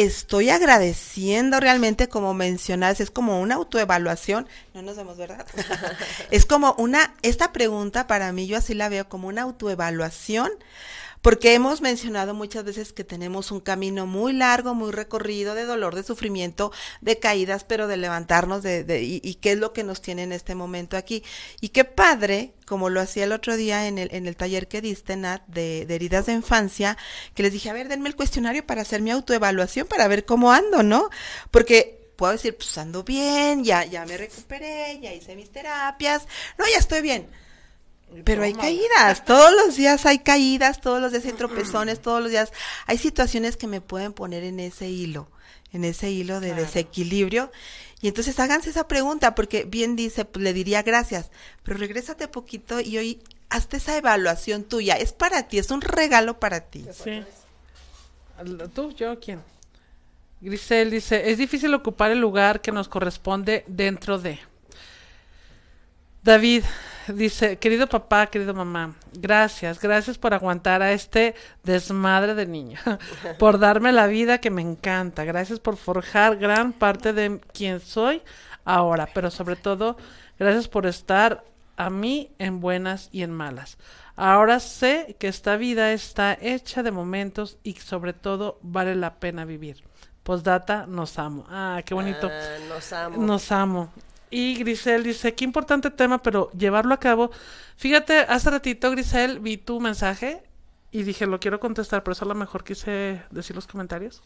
¿Estoy agradeciendo realmente, como mencionas, es como una autoevaluación? No nos vemos, ¿verdad? [laughs] es como una, esta pregunta para mí yo así la veo como una autoevaluación porque hemos mencionado muchas veces que tenemos un camino muy largo, muy recorrido de dolor, de sufrimiento, de caídas, pero de levantarnos de, de- y, y qué es lo que nos tiene en este momento aquí. Y qué padre, como lo hacía el otro día en el, en el taller que diste, Nat, de, de heridas de infancia, que les dije, a ver, denme el cuestionario para hacer mi autoevaluación, para ver cómo ando, ¿no? Porque puedo decir, pues ando bien, ya, ya me recuperé, ya hice mis terapias, no, ya estoy bien. Pero hay caídas, [laughs] todos los días hay caídas, todos los días hay tropezones, todos los días hay situaciones que me pueden poner en ese hilo, en ese hilo de desequilibrio. Y entonces háganse esa pregunta, porque bien dice, pues le diría gracias, pero regrésate poquito y hoy hazte esa evaluación tuya, es para ti, es un regalo para ti. Sí. ¿Tú? ¿Yo? ¿Quién? Grisel dice, es difícil ocupar el lugar que nos corresponde dentro de. David, dice, querido papá, querido mamá, gracias, gracias por aguantar a este desmadre de niño, [laughs] por darme la vida que me encanta, gracias por forjar gran parte de quien soy ahora, pero sobre todo, gracias por estar a mí en buenas y en malas. Ahora sé que esta vida está hecha de momentos y sobre todo vale la pena vivir. Postdata, nos amo. Ah, qué bonito. Ah, nos amo. Nos amo. Y Grisel dice, qué importante tema, pero llevarlo a cabo. Fíjate, hace ratito, Grisel, vi tu mensaje y dije, lo quiero contestar, pero eso a lo mejor quise decir los comentarios.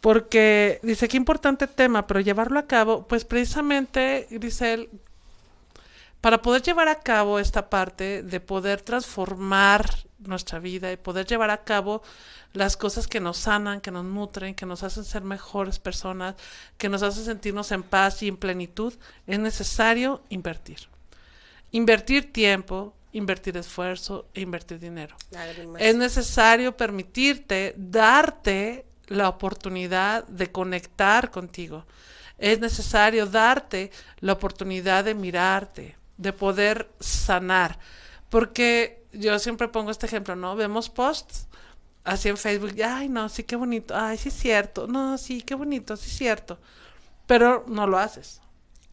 Porque dice, qué importante tema, pero llevarlo a cabo, pues precisamente, Grisel, para poder llevar a cabo esta parte de poder transformar nuestra vida y poder llevar a cabo las cosas que nos sanan, que nos nutren, que nos hacen ser mejores personas, que nos hacen sentirnos en paz y en plenitud, es necesario invertir. Invertir tiempo, invertir esfuerzo e invertir dinero. Lágrimas. Es necesario permitirte, darte la oportunidad de conectar contigo. Es necesario darte la oportunidad de mirarte, de poder sanar. Porque yo siempre pongo este ejemplo, ¿no? Vemos posts así en Facebook, y, ay, no, sí, qué bonito, ay, sí es cierto, no, sí, qué bonito, sí es cierto. Pero no lo haces.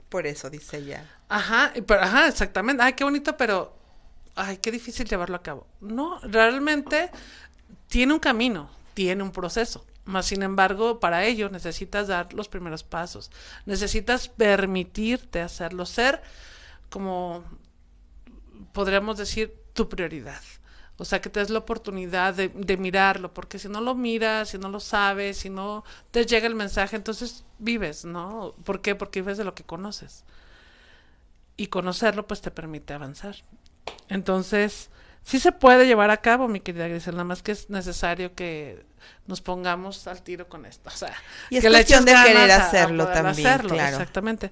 Por eso dice ella. Ajá, pero, ajá, exactamente. Ay, qué bonito, pero ay, qué difícil llevarlo a cabo. No, realmente tiene un camino, tiene un proceso. Más sin embargo, para ello necesitas dar los primeros pasos. Necesitas permitirte hacerlo, ser como podríamos decir tu prioridad. O sea, que te des la oportunidad de, de mirarlo, porque si no lo miras, si no lo sabes, si no te llega el mensaje, entonces vives, ¿no? ¿Por qué? Porque vives de lo que conoces. Y conocerlo, pues te permite avanzar. Entonces, sí se puede llevar a cabo, mi querida Grisel, nada más que es necesario que nos pongamos al tiro con esto. O sea, Y es que cuestión de querer ganas a- a hacerlo también, hacerlo, claro. Exactamente.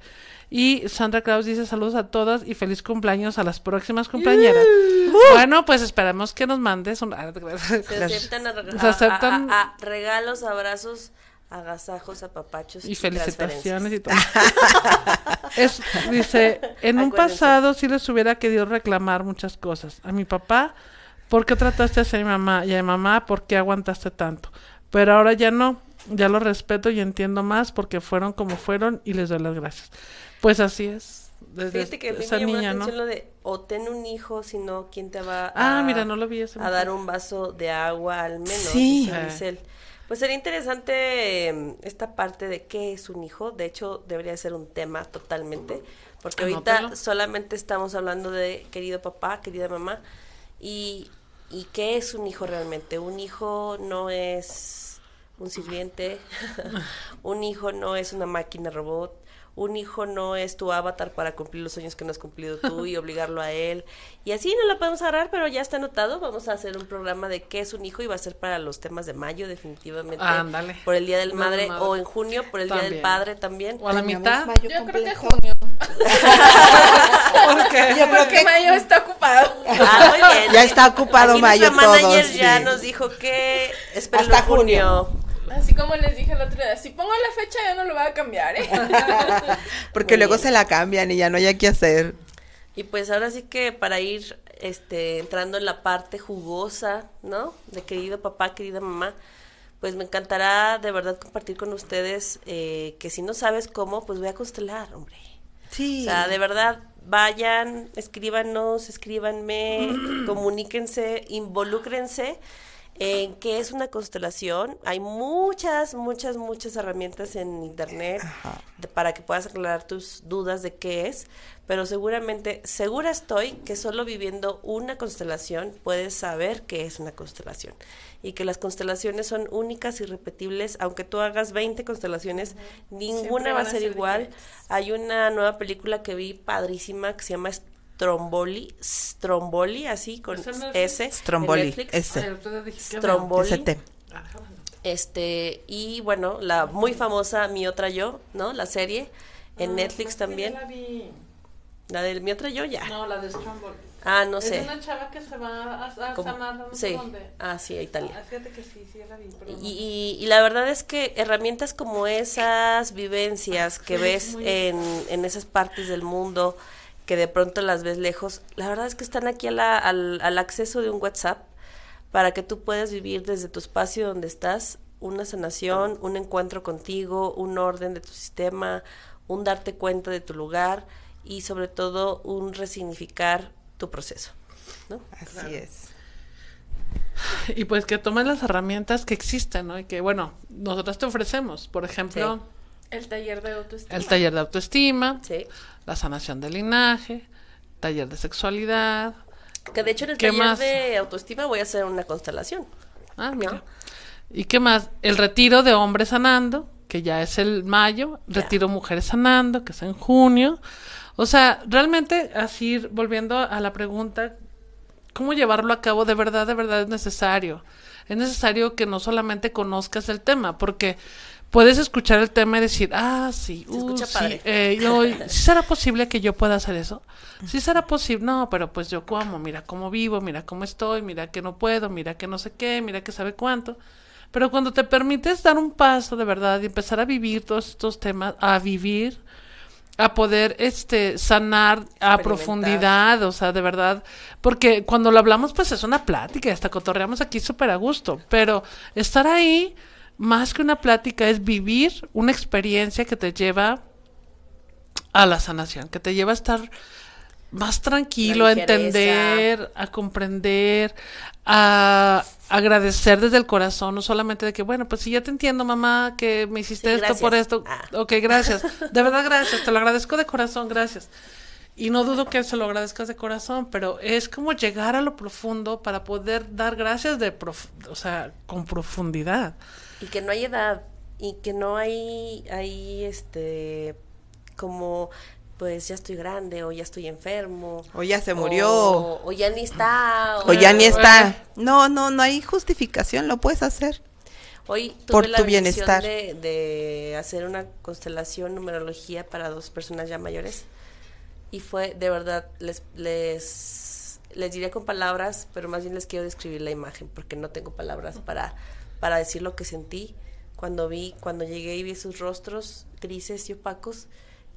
Y Sandra Kraus dice saludos a todas y feliz cumpleaños a las próximas compañeras. Bueno, pues esperamos que nos mandes un... [laughs] ah, Se aceptan, a, Se aceptan- a- a- a regalos, abrazos, agasajos, apapachos y felicitaciones y todo. Es, [laughs] dice, en un pasado sí les hubiera querido reclamar muchas cosas. A mi papá, ¿por qué trataste así a mi mamá? Y a mi mamá, ¿por qué aguantaste tanto? Pero ahora ya no, ya lo respeto y entiendo más porque fueron como fueron y les doy las gracias. Pues así es. Desde Fíjate que esa me llamó niña, la ¿no? atención lo de o ten un hijo, sino quién te va Ah, a, mira, no lo vi ese a dar un vaso de agua al menos. Sí. Giselle. Pues sería interesante eh, esta parte de qué es un hijo. De hecho, debería ser un tema totalmente. Porque ahorita solamente estamos hablando de querido papá, querida mamá. Y, y qué es un hijo realmente. Un hijo no es un sirviente. [laughs] un hijo no es una máquina robot. Un hijo no es tu avatar para cumplir los sueños que no has cumplido tú [laughs] y obligarlo a él. Y así no lo podemos agarrar, pero ya está anotado. Vamos a hacer un programa de qué es un hijo y va a ser para los temas de mayo, definitivamente. Ándale. Por el Día del Madre, Madre. o en junio por el Día del. Padre también. O a la mitad. mayo Yo creo que completo. junio. [laughs] Porque Yo creo Porque que mayo está ocupado. Ah, muy bien. Ya está ocupado Aquí mayo nuestra manager todo, ya sí. nos dijo que Hasta junio. Así como les dije el otro día, si pongo la fecha ya no lo voy a cambiar, ¿eh? [laughs] Porque Muy luego bien. se la cambian y ya no hay qué hacer. Y pues ahora sí que para ir este entrando en la parte jugosa, ¿no? De querido papá, querida mamá, pues me encantará de verdad compartir con ustedes eh, que si no sabes cómo, pues voy a constelar, hombre. Sí. O sea, de verdad, vayan, escríbanos, escríbanme, [clears throat] comuníquense, involúcrense en qué es una constelación. Hay muchas, muchas, muchas herramientas en internet de- para que puedas aclarar tus dudas de qué es, pero seguramente, segura estoy que solo viviendo una constelación puedes saber qué es una constelación y que las constelaciones son únicas y repetibles, aunque tú hagas 20 constelaciones, ninguna va a ser ser igual. diferentes. Hay una nueva película que vi padrísima que se llama Stromboli, Stromboli, así con ¿Esa no es- S. en Stromboli, Netflix. no. Stromboli. ST. Este, y bueno, la muy famosa Mi Otra Yo, ¿no? La serie en Netflix también. Ah, pues Ya la vi. La del Mi Otra Yo, ya. No, la de Stromboli. Ah, no Es sé. de una chava que se va a, a Sí. sé dónde. Ah, sí, a Italia. Ah, fíjate que sí, sí, la vi. pero no. Y, y- y la verdad es que herramientas como esas vivencias que Sí, ves en, en esas partes del mundo, que de pronto las ves lejos, la verdad es que están aquí a la- al, al acceso de un WhatsApp para que tú puedas vivir desde tu espacio donde estás una sanación, un encuentro contigo, un orden de tu sistema, un darte cuenta de tu lugar y sobre todo un resignificar tu proceso. ¿no? Así es. Y pues que tomes las herramientas que existen, ¿no? Y que, bueno, nosotros te ofrecemos, por ejemplo, El taller de autoestima. el taller de autoestima, Sí. la sanación del linaje, taller de sexualidad. Que de hecho en el ¿Qué taller más? de autoestima voy a hacer una constelación. Ah, mira. ¿Y qué más? El retiro de hombres sanando, que ya es el mayo, Ya. retiro mujeres sanando, que es en junio. O sea, realmente, así, volviendo a la pregunta, ¿cómo llevarlo a cabo? De verdad, de verdad es necesario. Es necesario que no solamente conozcas el tema, porque puedes escuchar el tema y decir, ah, sí, uh, escucha sí, padre. eh, yo- [laughs] ¿sí será posible que yo pueda hacer eso? Sí será posible, no, pero pues yo como, mira cómo vivo, mira cómo estoy, mira que no puedo, mira que no sé qué, mira que sabe cuánto. Pero cuando te permites dar un paso de verdad y empezar a vivir todos estos temas, a vivir, a poder este sanar a profundidad, o sea, de verdad, porque cuando lo hablamos pues es una plática, hasta cotorreamos aquí súper a gusto, pero estar ahí más que una plática es vivir una experiencia que te lleva a la sanación, que te lleva a estar más tranquilo, a entender, a comprender, a agradecer desde el corazón, no solamente de que, bueno, pues si ya te entiendo, mamá, que me hiciste Sí, esto por esto. Ah. Ok, gracias. De verdad, gracias. Te lo agradezco de corazón, gracias. Y no dudo que se lo agradezcas de corazón, pero es como llegar a lo profundo para poder dar gracias de, prof- o sea, con profundidad. Y que no hay edad y que no hay, hay este, como, pues ya estoy grande o ya estoy enfermo. O ya se murió. O, o ya ni está. O ya ni está. No, no, no hay justificación, lo puedes hacer. Hoy tuve Por la tu bienestar. De, de hacer una constelación, numerología para dos personas ya mayores. Y fue, de verdad, les, les, les diré con palabras, pero más bien les quiero describir la imagen, porque no tengo palabras para, para decir lo que sentí cuando vi, cuando llegué y vi sus rostros grises y opacos,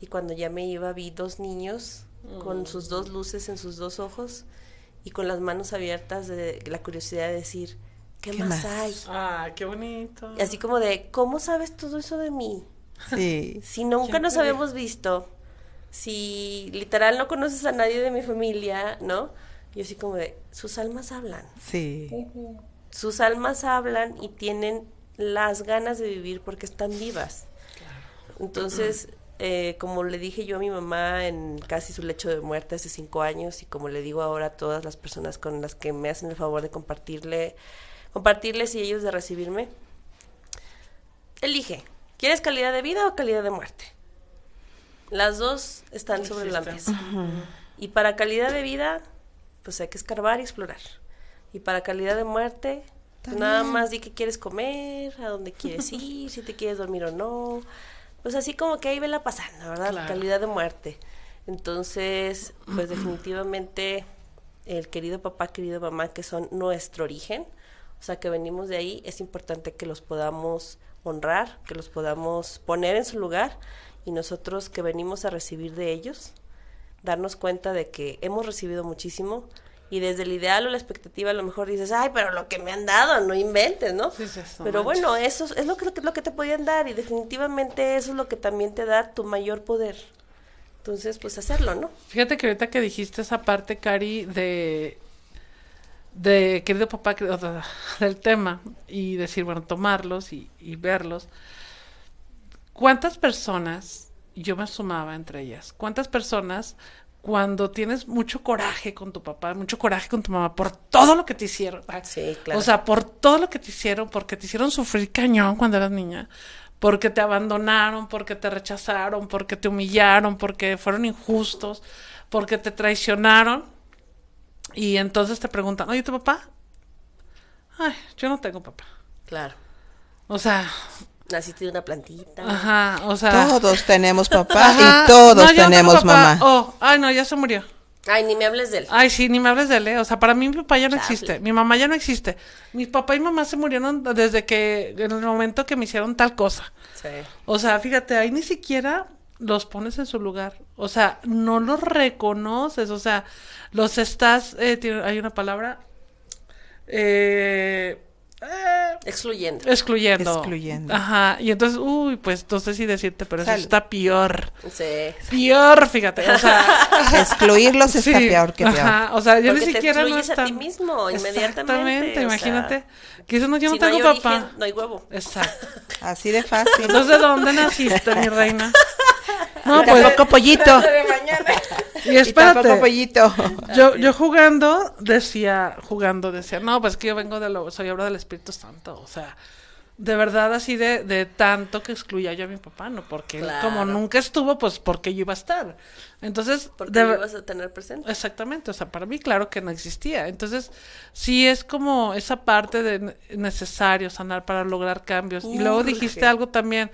y cuando ya me iba vi dos niños con sus dos luces en sus dos ojos y con las manos abiertas de la curiosidad de decir, ¿qué, ¿Qué más más? hay? Ah, qué bonito. Y así como de, ¿cómo sabes todo eso de mí? Sí. Si nunca nos habíamos visto, si literal no conoces a nadie de mi familia, ¿no? Y así como de, sus almas hablan. Sí. Sus almas hablan y tienen las ganas de vivir porque están vivas. Entonces, [clears throat] eh, como le dije yo a mi mamá en casi su lecho de muerte hace cinco años y como le digo ahora a todas las personas con las que me hacen el favor de compartirle, compartirles y ellos de recibirme, elige, ¿quieres calidad de vida o calidad de muerte? Las dos están sobre la mesa. Y para calidad de vida, pues hay que escarbar y explorar. Y para calidad de muerte, nada más di qué quieres comer, a dónde quieres [laughs] ir, si te quieres dormir o no. Pues así como que ahí vela pasando, ¿verdad? Claro. Calidad de muerte. Entonces, pues definitivamente el querido papá, querido mamá, que son nuestro origen, o sea, que venimos de ahí, es importante que los podamos honrar, que los podamos poner en su lugar y nosotros que venimos a recibir de ellos, darnos cuenta de que hemos recibido muchísimo y desde el ideal o la expectativa a lo mejor dices, ay, pero lo que me han dado, no inventes, ¿no? Sí, sí, no pero manches. bueno, eso es- es lo que, lo que te podían dar y definitivamente eso es lo que también te da tu mayor poder. Entonces, pues hacerlo, ¿no? Fíjate que ahorita que dijiste esa parte, Cari, de, de querido papá, [laughs] del tema, y decir, bueno, tomarlos y, y verlos. ¿Cuántas personas, yo me sumaba entre ellas, cuántas personas cuando tienes mucho coraje con tu papá, mucho coraje con tu mamá por todo lo que te hicieron? ah, Sí, claro. O sea, por todo lo que te hicieron, porque te hicieron sufrir cañón cuando eras niña, porque te abandonaron, porque te rechazaron, porque te humillaron, porque fueron injustos, porque te traicionaron. Y entonces te preguntan, oye, ¿tu papá? Ay, yo no tengo papá. Claro. O sea, Naciste de una plantita. ajá, o sea. Todos tenemos papá ajá, y todos no, no tenemos papá. mamá. Oh, ay, no, ya se murió. Ay, ni me hables de él. Ay, sí, ni me hables de él, ¿eh? O sea, para mí mi papá ya no existe. Mi mamá ya no existe. Mi papá y mamá se murieron desde que, en el momento que me hicieron tal cosa. Sí. O sea, fíjate, ahí ni siquiera los pones en su lugar. O sea, no los reconoces, o sea, los estás, eh, tiene- hay una palabra, eh, eh, Excluyendo. excluyendo. Excluyendo. Ajá, y entonces, uy, pues no sé si decirte, pero eso Salud. está peor. Sí. Peor, fíjate, o sea. [laughs] Excluirlos está sí, peor que peor. Ajá, o sea, ya Porque ni te siquiera no excluyes a ti mismo inmediatamente, Exactamente, o sea, imagínate. que dices, no, yo si no tengo hay papá. origen, no hay huevo. Exacto. [laughs] Así de fácil. Entonces, ¿de dónde naciste, mi reina? No, Y pues, tampoco pollito. [laughs] de mañana. y Y espérate. tampoco pollito. Yo, yo jugando decía, jugando decía, no, pues que yo vengo de lo, soy obra del Espíritu Santo, o sea, de verdad así de, de tanto que excluía yo a mi papá, no, porque él como nunca estuvo, pues porque yo iba a estar. Entonces, Porque de ibas a tener presente. Exactamente, o sea, para mí claro que no existía. Entonces, sí es como esa parte de ne- necesario sanar para lograr cambios. Y luego dijiste algo también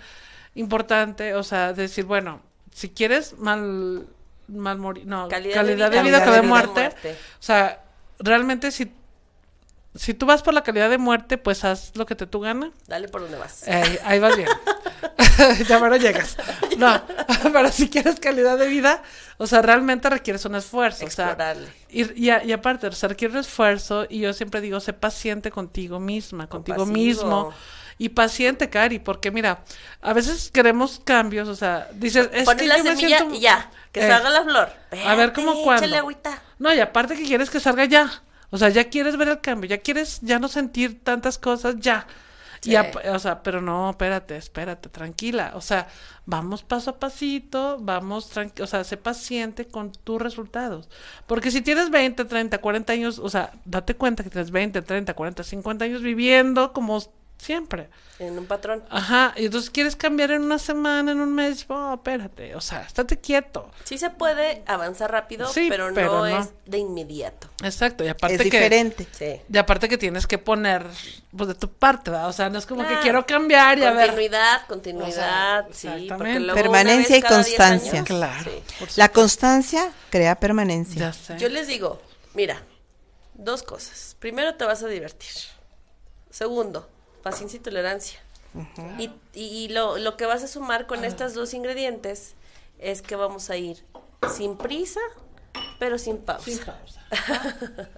importante, o sea, decir, bueno, si quieres mal mal morir, no, Calidad calidad, de de vida, calidad que de de vida. muerte. Muerte. O sea, realmente si si tú vas por la calidad de muerte, pues haz lo que te tu gana. Dale por donde vas. Eh, ahí vas bien. [laughs] ya no llegas. No, [laughs] pero si quieres calidad de vida, o sea, realmente requieres un esfuerzo. O sea, Explorarle. y, y, a- y aparte, o sea, requiere esfuerzo y yo siempre digo, sé paciente contigo misma, contigo Compasivo. mismo. Y paciente, Cari, porque mira, a veces queremos cambios, o sea, dices, es Pones que la yo me semilla siento... y ya, que Eh, salga la flor. a ver, ¿cómo cuándo? Agüita. No, y aparte que quieres que salga ya. O sea, ya quieres ver el cambio, ya quieres ya no sentir tantas cosas ya. Y Sí. ap- o sea, pero no, espérate, espérate, tranquila. O sea, vamos paso a pasito, vamos, o sea, sé paciente con tus resultados. Porque si tienes 20, 30, 40 años, o sea, date cuenta que tienes 20, 30, 40, 50 años viviendo como siempre. En un patrón. Ajá, y entonces quieres cambiar en una semana, en un mes, oh, espérate, o sea, estate quieto. Sí se puede avanzar rápido, Sí, pero, no, pero no. es de inmediato. Exacto, y aparte Es que... diferente. Sí. Y aparte que tienes que poner pues de tu parte, ¿verdad? O sea, no es como que quiero cambiar y a ver. Continuidad, continuidad, O sea, sí, porque luego Permanencia y cada 10 constancia. años, Claro. sí. La constancia crea permanencia. Ya sé. Yo les digo, mira, dos cosas. Primero, te vas a divertir. Segundo, paciencia y tolerancia. Y, y lo, lo que vas a sumar con estos dos ingredientes es que vamos a ir sin prisa, pero sin pausa. Sin pausa. [laughs]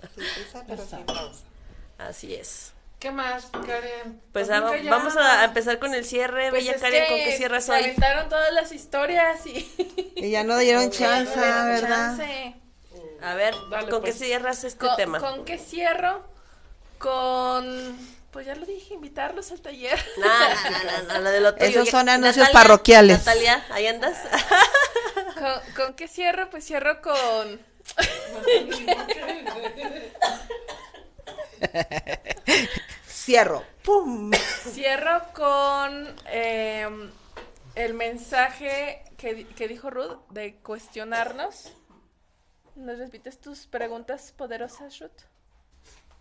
Así es. ¿Qué más, Karen? Pues Pues nunca vamos a empezar con el cierre. Pues Bella Karen, ¿con qué cierras se hoy? aventaron todas las historias y... [laughs] Y ya no dieron [laughs] chance, No dieron ¿verdad? chance. A ver, Dale, ¿con pues. qué cierras este ¿Con, tema? ¿Con qué cierro? Con... Pues ya lo dije, invitarlos al taller. No, no, no, no, no, lo de lo tuyo. Esos son anuncios Natalia, parroquiales. Natalia, ¿ahí andas? [laughs] ¿Con, con qué cierro? Pues cierro con... [laughs] Cierro. ¡Pum! Cierro con eh, el mensaje que, que dijo Ruth de cuestionarnos. ¿Nos repites tus preguntas poderosas, Ruth?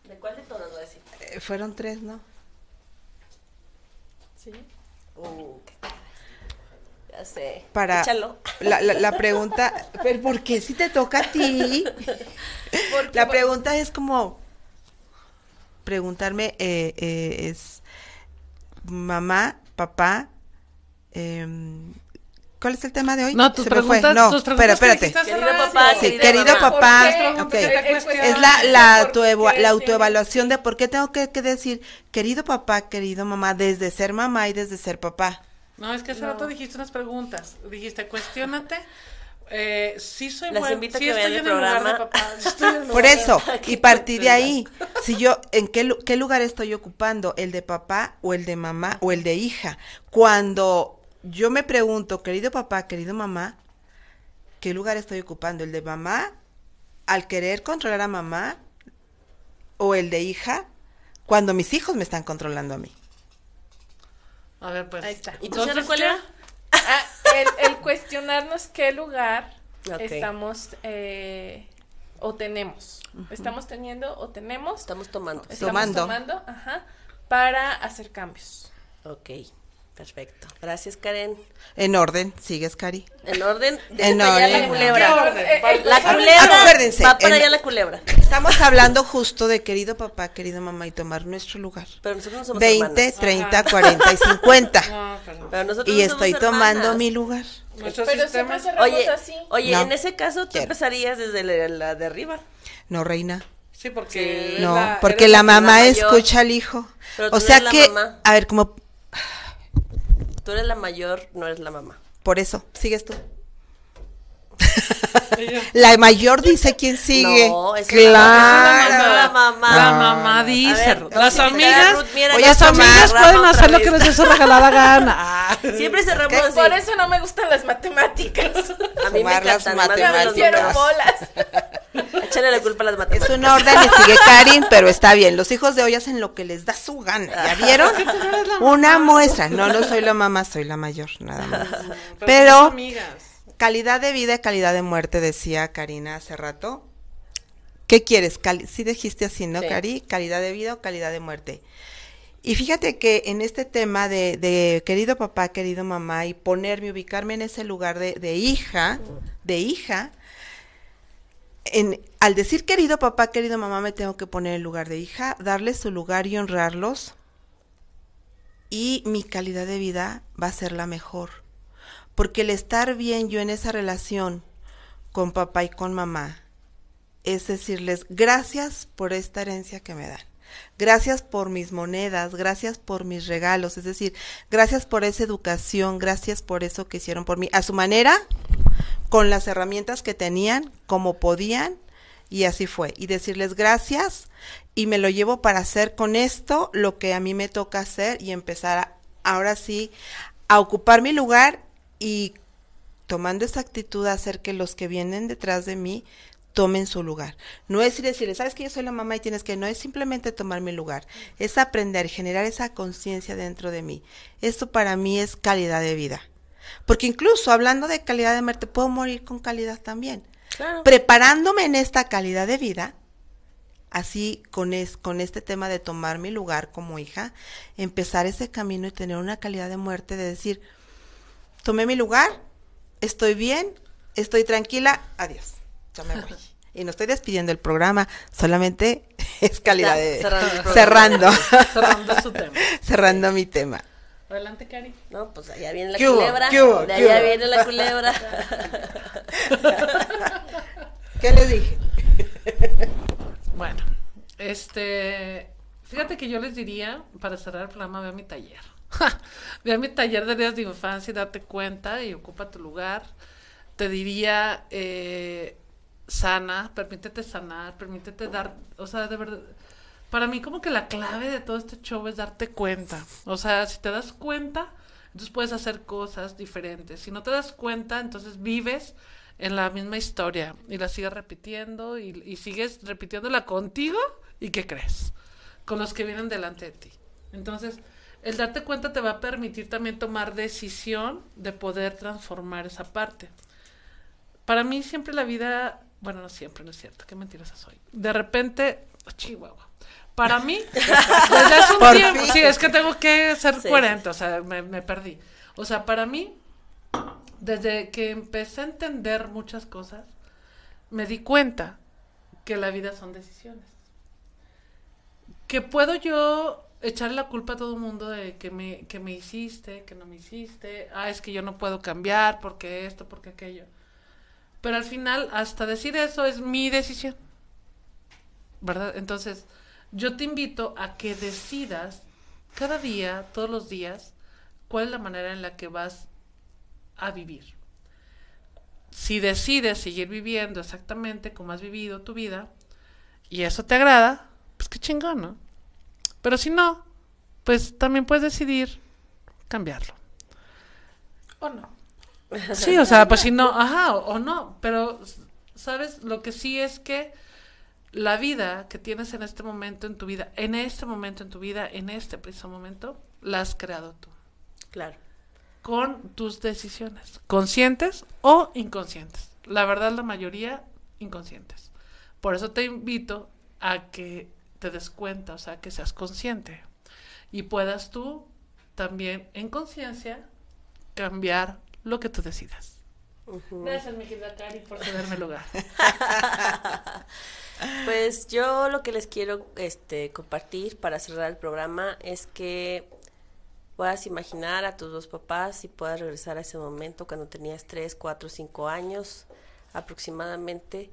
¿De cuál de todas voy a decir? Eh, Fueron tres, ¿no? Sí. Uh, qué- ya sé. Para Échalo. la, la, la pregunta, [laughs] pero ¿por qué si te toca a ti? La pregunta es como preguntarme eh, eh, es mamá, papá, em, ¿cuál es el tema de hoy? No, tus Se me fue. preguntas, No, tus preguntas que espérate. Querido papá, Sí, querido papá, ¿Por qué? ok. ¿Por qué te Es la, la, ¿Por autoeva- qué la autoevaluación de por qué tengo que, que decir querido papá, querido mamá, desde ser mamá y desde ser papá. No, es que hace rato dijiste unas preguntas. Dijiste, cuestionate. Eh, sí soy Las buen- invito a sí que estoy vean el en lugar de programa. papá, [laughs] Por eso, y partir de ahí, si yo, ¿en qué, qué lugar estoy ocupando? ¿El de papá o el de mamá o el de hija? Cuando yo me pregunto, querido papá, querido mamá, ¿qué lugar estoy ocupando? ¿El de mamá al querer controlar a mamá o el de hija cuando mis hijos me están controlando a mí? A ver, pues. Ahí está. ¿Y tú Entonces, sabes cuál ¿qué? era? Ah, el, el cuestionarnos qué lugar estamos eh, o tenemos. Estamos teniendo o tenemos. Estamos tomando. estamos Tomando. tomando, ajá, para hacer cambios. Ok. Perfecto. Gracias, Karen. En orden, sigues, Cari. En orden, [laughs] En déjate allá orden. la culebra. ¿Qué orden? La culebra. Acuérdense, Va para en- allá la culebra. Estamos hablando justo de querido papá, querido mamá y tomar nuestro lugar. Pero nosotros no somos 20, hermanas. 30, 40 y 50. [laughs] No, pero Pero nosotros Y no estoy tomando hermanas. mi lugar. nuestro Pero sistema... Oye, así. oye, No. en ese caso tú Quiero. empezarías desde la, la de arriba. No, reina. Sí, porque... Sí. No, la- porque la mamá escucha al hijo. Pero tú O sea eres la que, mamá. a ver, como Tú eres la mayor, no eres la mamá. por eso, sigues tú. La mayor dice quién sigue. No, es claro. la, es la mamá. La mamá dice, ver, las amigas, Ruth, mira, Oye, las amigas pueden hacer lo que les dé su regalada gana. Ah. Siempre cerramos así. Por eso no me gustan las matemáticas. A mí me Sumar las encantan. Ya de me bolas. Échale la culpa a las Es matemáticas. un orden y sigue [laughs] Karin, pero está bien. Los hijos de hoy hacen lo que les da su gana. ¿Ya vieron? Una muestra. No, no soy la mamá, soy la mayor, nada más. Pero, calidad de vida y calidad de muerte, decía Karina hace rato. ¿Qué quieres? Cali sí dijiste así, ¿no, Sí. Cari? ¿Calidad de vida o calidad de muerte? Y fíjate que en este tema de, de querido papá, querido mamá, y ponerme, ubicarme en ese lugar de, de hija, de hija, en, al decir querido papá, querido mamá, me tengo que poner en lugar de hija, darles su lugar y honrarlos, y mi calidad de vida va a ser la mejor. Porque el estar bien yo en esa relación con papá y con mamá es decirles gracias por esta herencia que me dan. Gracias por mis monedas, gracias por mis regalos, es decir, gracias por esa educación, gracias por eso que hicieron por mí, a su manera, con las herramientas que tenían, como podían, y así fue. Y decirles gracias y me lo llevo para hacer con esto lo que a mí me toca hacer y empezar a- ahora sí a ocupar mi lugar y tomando esa actitud hacer que los que vienen detrás de mí tomen su lugar. No es decirles, sabes que yo soy la mamá y tienes que, no es simplemente tomar mi lugar, es aprender, generar esa conciencia dentro de mí. Esto para mí es calidad de vida. Porque incluso hablando de calidad de muerte, puedo morir con calidad también. Claro. Preparándome en esta calidad de vida, así con, es, con este tema de tomar mi lugar como hija, empezar ese camino y tener una calidad de muerte de decir, tomé mi lugar, estoy bien, estoy tranquila, adiós, ya me voy. [laughs] Y no estoy despidiendo el programa, solamente [laughs] es calidad de... cerrando cerrando, [laughs] Cerrando su tema. cerrando mi tema. Adelante, Cari. No, pues allá viene la ¿Qué hubo? culebra. ¿Qué hubo? De ¿Qué allá hubo? viene la culebra. [laughs] ¿Qué les dije? Bueno, este, fíjate que yo les diría, para cerrar el programa, ve a mi taller. [laughs] ve a mi taller de días de infancia y date cuenta y ocupa tu lugar. Te diría, eh, sana, permítete sanar, permítete dar, o sea, de verdad, para mí como que la clave de todo este show es darte cuenta. O sea, si te das cuenta, entonces puedes hacer cosas diferentes. Si no te das cuenta, entonces vives en la misma historia y la sigues repitiendo y, sigues repitiéndola contigo y ¿qué crees? Con los que vienen delante de ti. Entonces, el darte cuenta te va a permitir también tomar decisión de poder transformar esa parte. Para mí siempre la vida, bueno, no siempre, no es cierto, qué mentirosa soy. De repente, Chihuahua. Para mí, desde hace un Por tiempo, fin. sí, es que tengo que ser Sí, coherente, o sea, me, me perdí. O sea, para mí, desde que empecé a entender muchas cosas, me di cuenta que la vida son decisiones. Que puedo yo echarle la culpa a todo el mundo de que me, que me hiciste, que no me hiciste, ah, es que yo no puedo cambiar porque esto, porque aquello. Pero al final, hasta decir eso es mi decisión. ¿Verdad? Entonces, yo te invito a que decidas cada día, todos los días, cuál es la manera en la que vas a vivir. Si decides seguir viviendo exactamente como has vivido tu vida y eso te agrada, pues qué chingón, ¿no? Pero si no, pues también puedes decidir cambiarlo. ¿O no? Sí, o sea, pues si no, ajá, o, o no, pero, ¿sabes? Lo que sí es que la vida que tienes en este momento en tu vida, en este momento en tu vida, en este preciso momento, la has creado tú, Claro. con tus decisiones, conscientes o inconscientes. La verdad, la mayoría inconscientes. Por eso te invito a que te des cuenta, o sea, que seas consciente y puedas tú también en conciencia cambiar lo que tú decidas. Gracias, mi querida Cari, por cederme lugar. [laughs] Pues yo lo que les quiero este, compartir para cerrar el programa es que puedas imaginar a tus dos papás y puedas regresar a ese momento cuando tenías 3, 4, 5 años aproximadamente.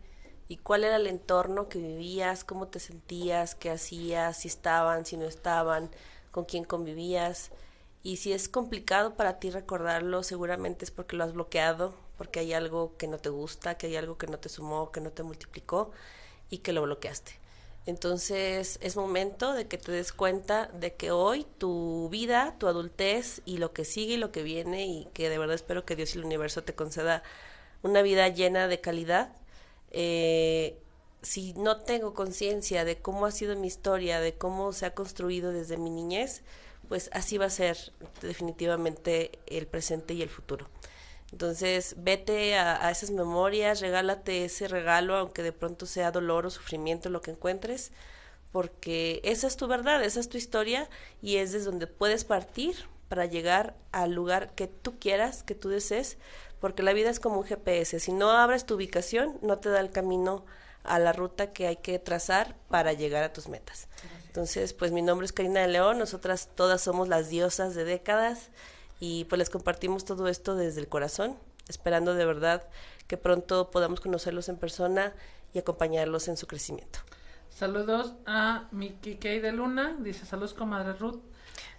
Y cuál era el entorno que vivías, cómo te sentías, qué hacías, si estaban, si no estaban, con quién convivías. Y si es complicado para ti recordarlo, seguramente es porque lo has bloqueado, porque hay algo que no te gusta, que hay algo que no te sumó, que no te multiplicó y que lo bloqueaste. Entonces es momento de que te des cuenta de que hoy tu vida, tu adultez y lo que sigue y lo que viene y que de verdad espero que Dios y el universo te conceda una vida llena de calidad. Eh, si no tengo conciencia de cómo ha sido mi historia, de cómo se ha construido desde mi niñez, pues así va a ser definitivamente el presente y el futuro. Entonces, vete a, esas memorias, regálate ese regalo, aunque de pronto sea dolor o sufrimiento lo que encuentres, porque esa es tu verdad, esa es tu historia y es desde donde puedes partir para llegar al lugar que tú quieras, que tú desees, porque la vida es como un GPS. Si no abres tu ubicación, no te da el camino a la ruta que hay que trazar para llegar a tus metas. Entonces, pues mi nombre es Karina de León, nosotras todas somos las diosas de décadas y pues les compartimos todo esto desde el corazón, esperando de verdad que pronto podamos conocerlos en persona y acompañarlos en su crecimiento. Saludos a Miki Kay de Luna, dice saludos comadre Ruth.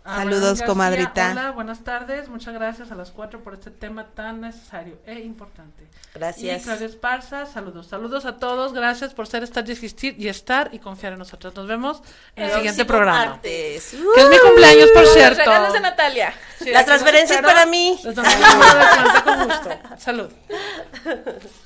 Saludos, comadrita. Hola, buenas tardes. Muchas gracias a las cuatro por este tema tan necesario e importante. Gracias. Y Claudia Esparza, saludos. Saludos a todos. Gracias por ser, estar, existir y estar y confiar en nosotros. Nos vemos en el, siguiente programa. Martes. Que es mi cumpleaños, por cierto. Regalos de Natalia. Las transferencias para mí. Con [laughs] gusto. Salud. [laughs]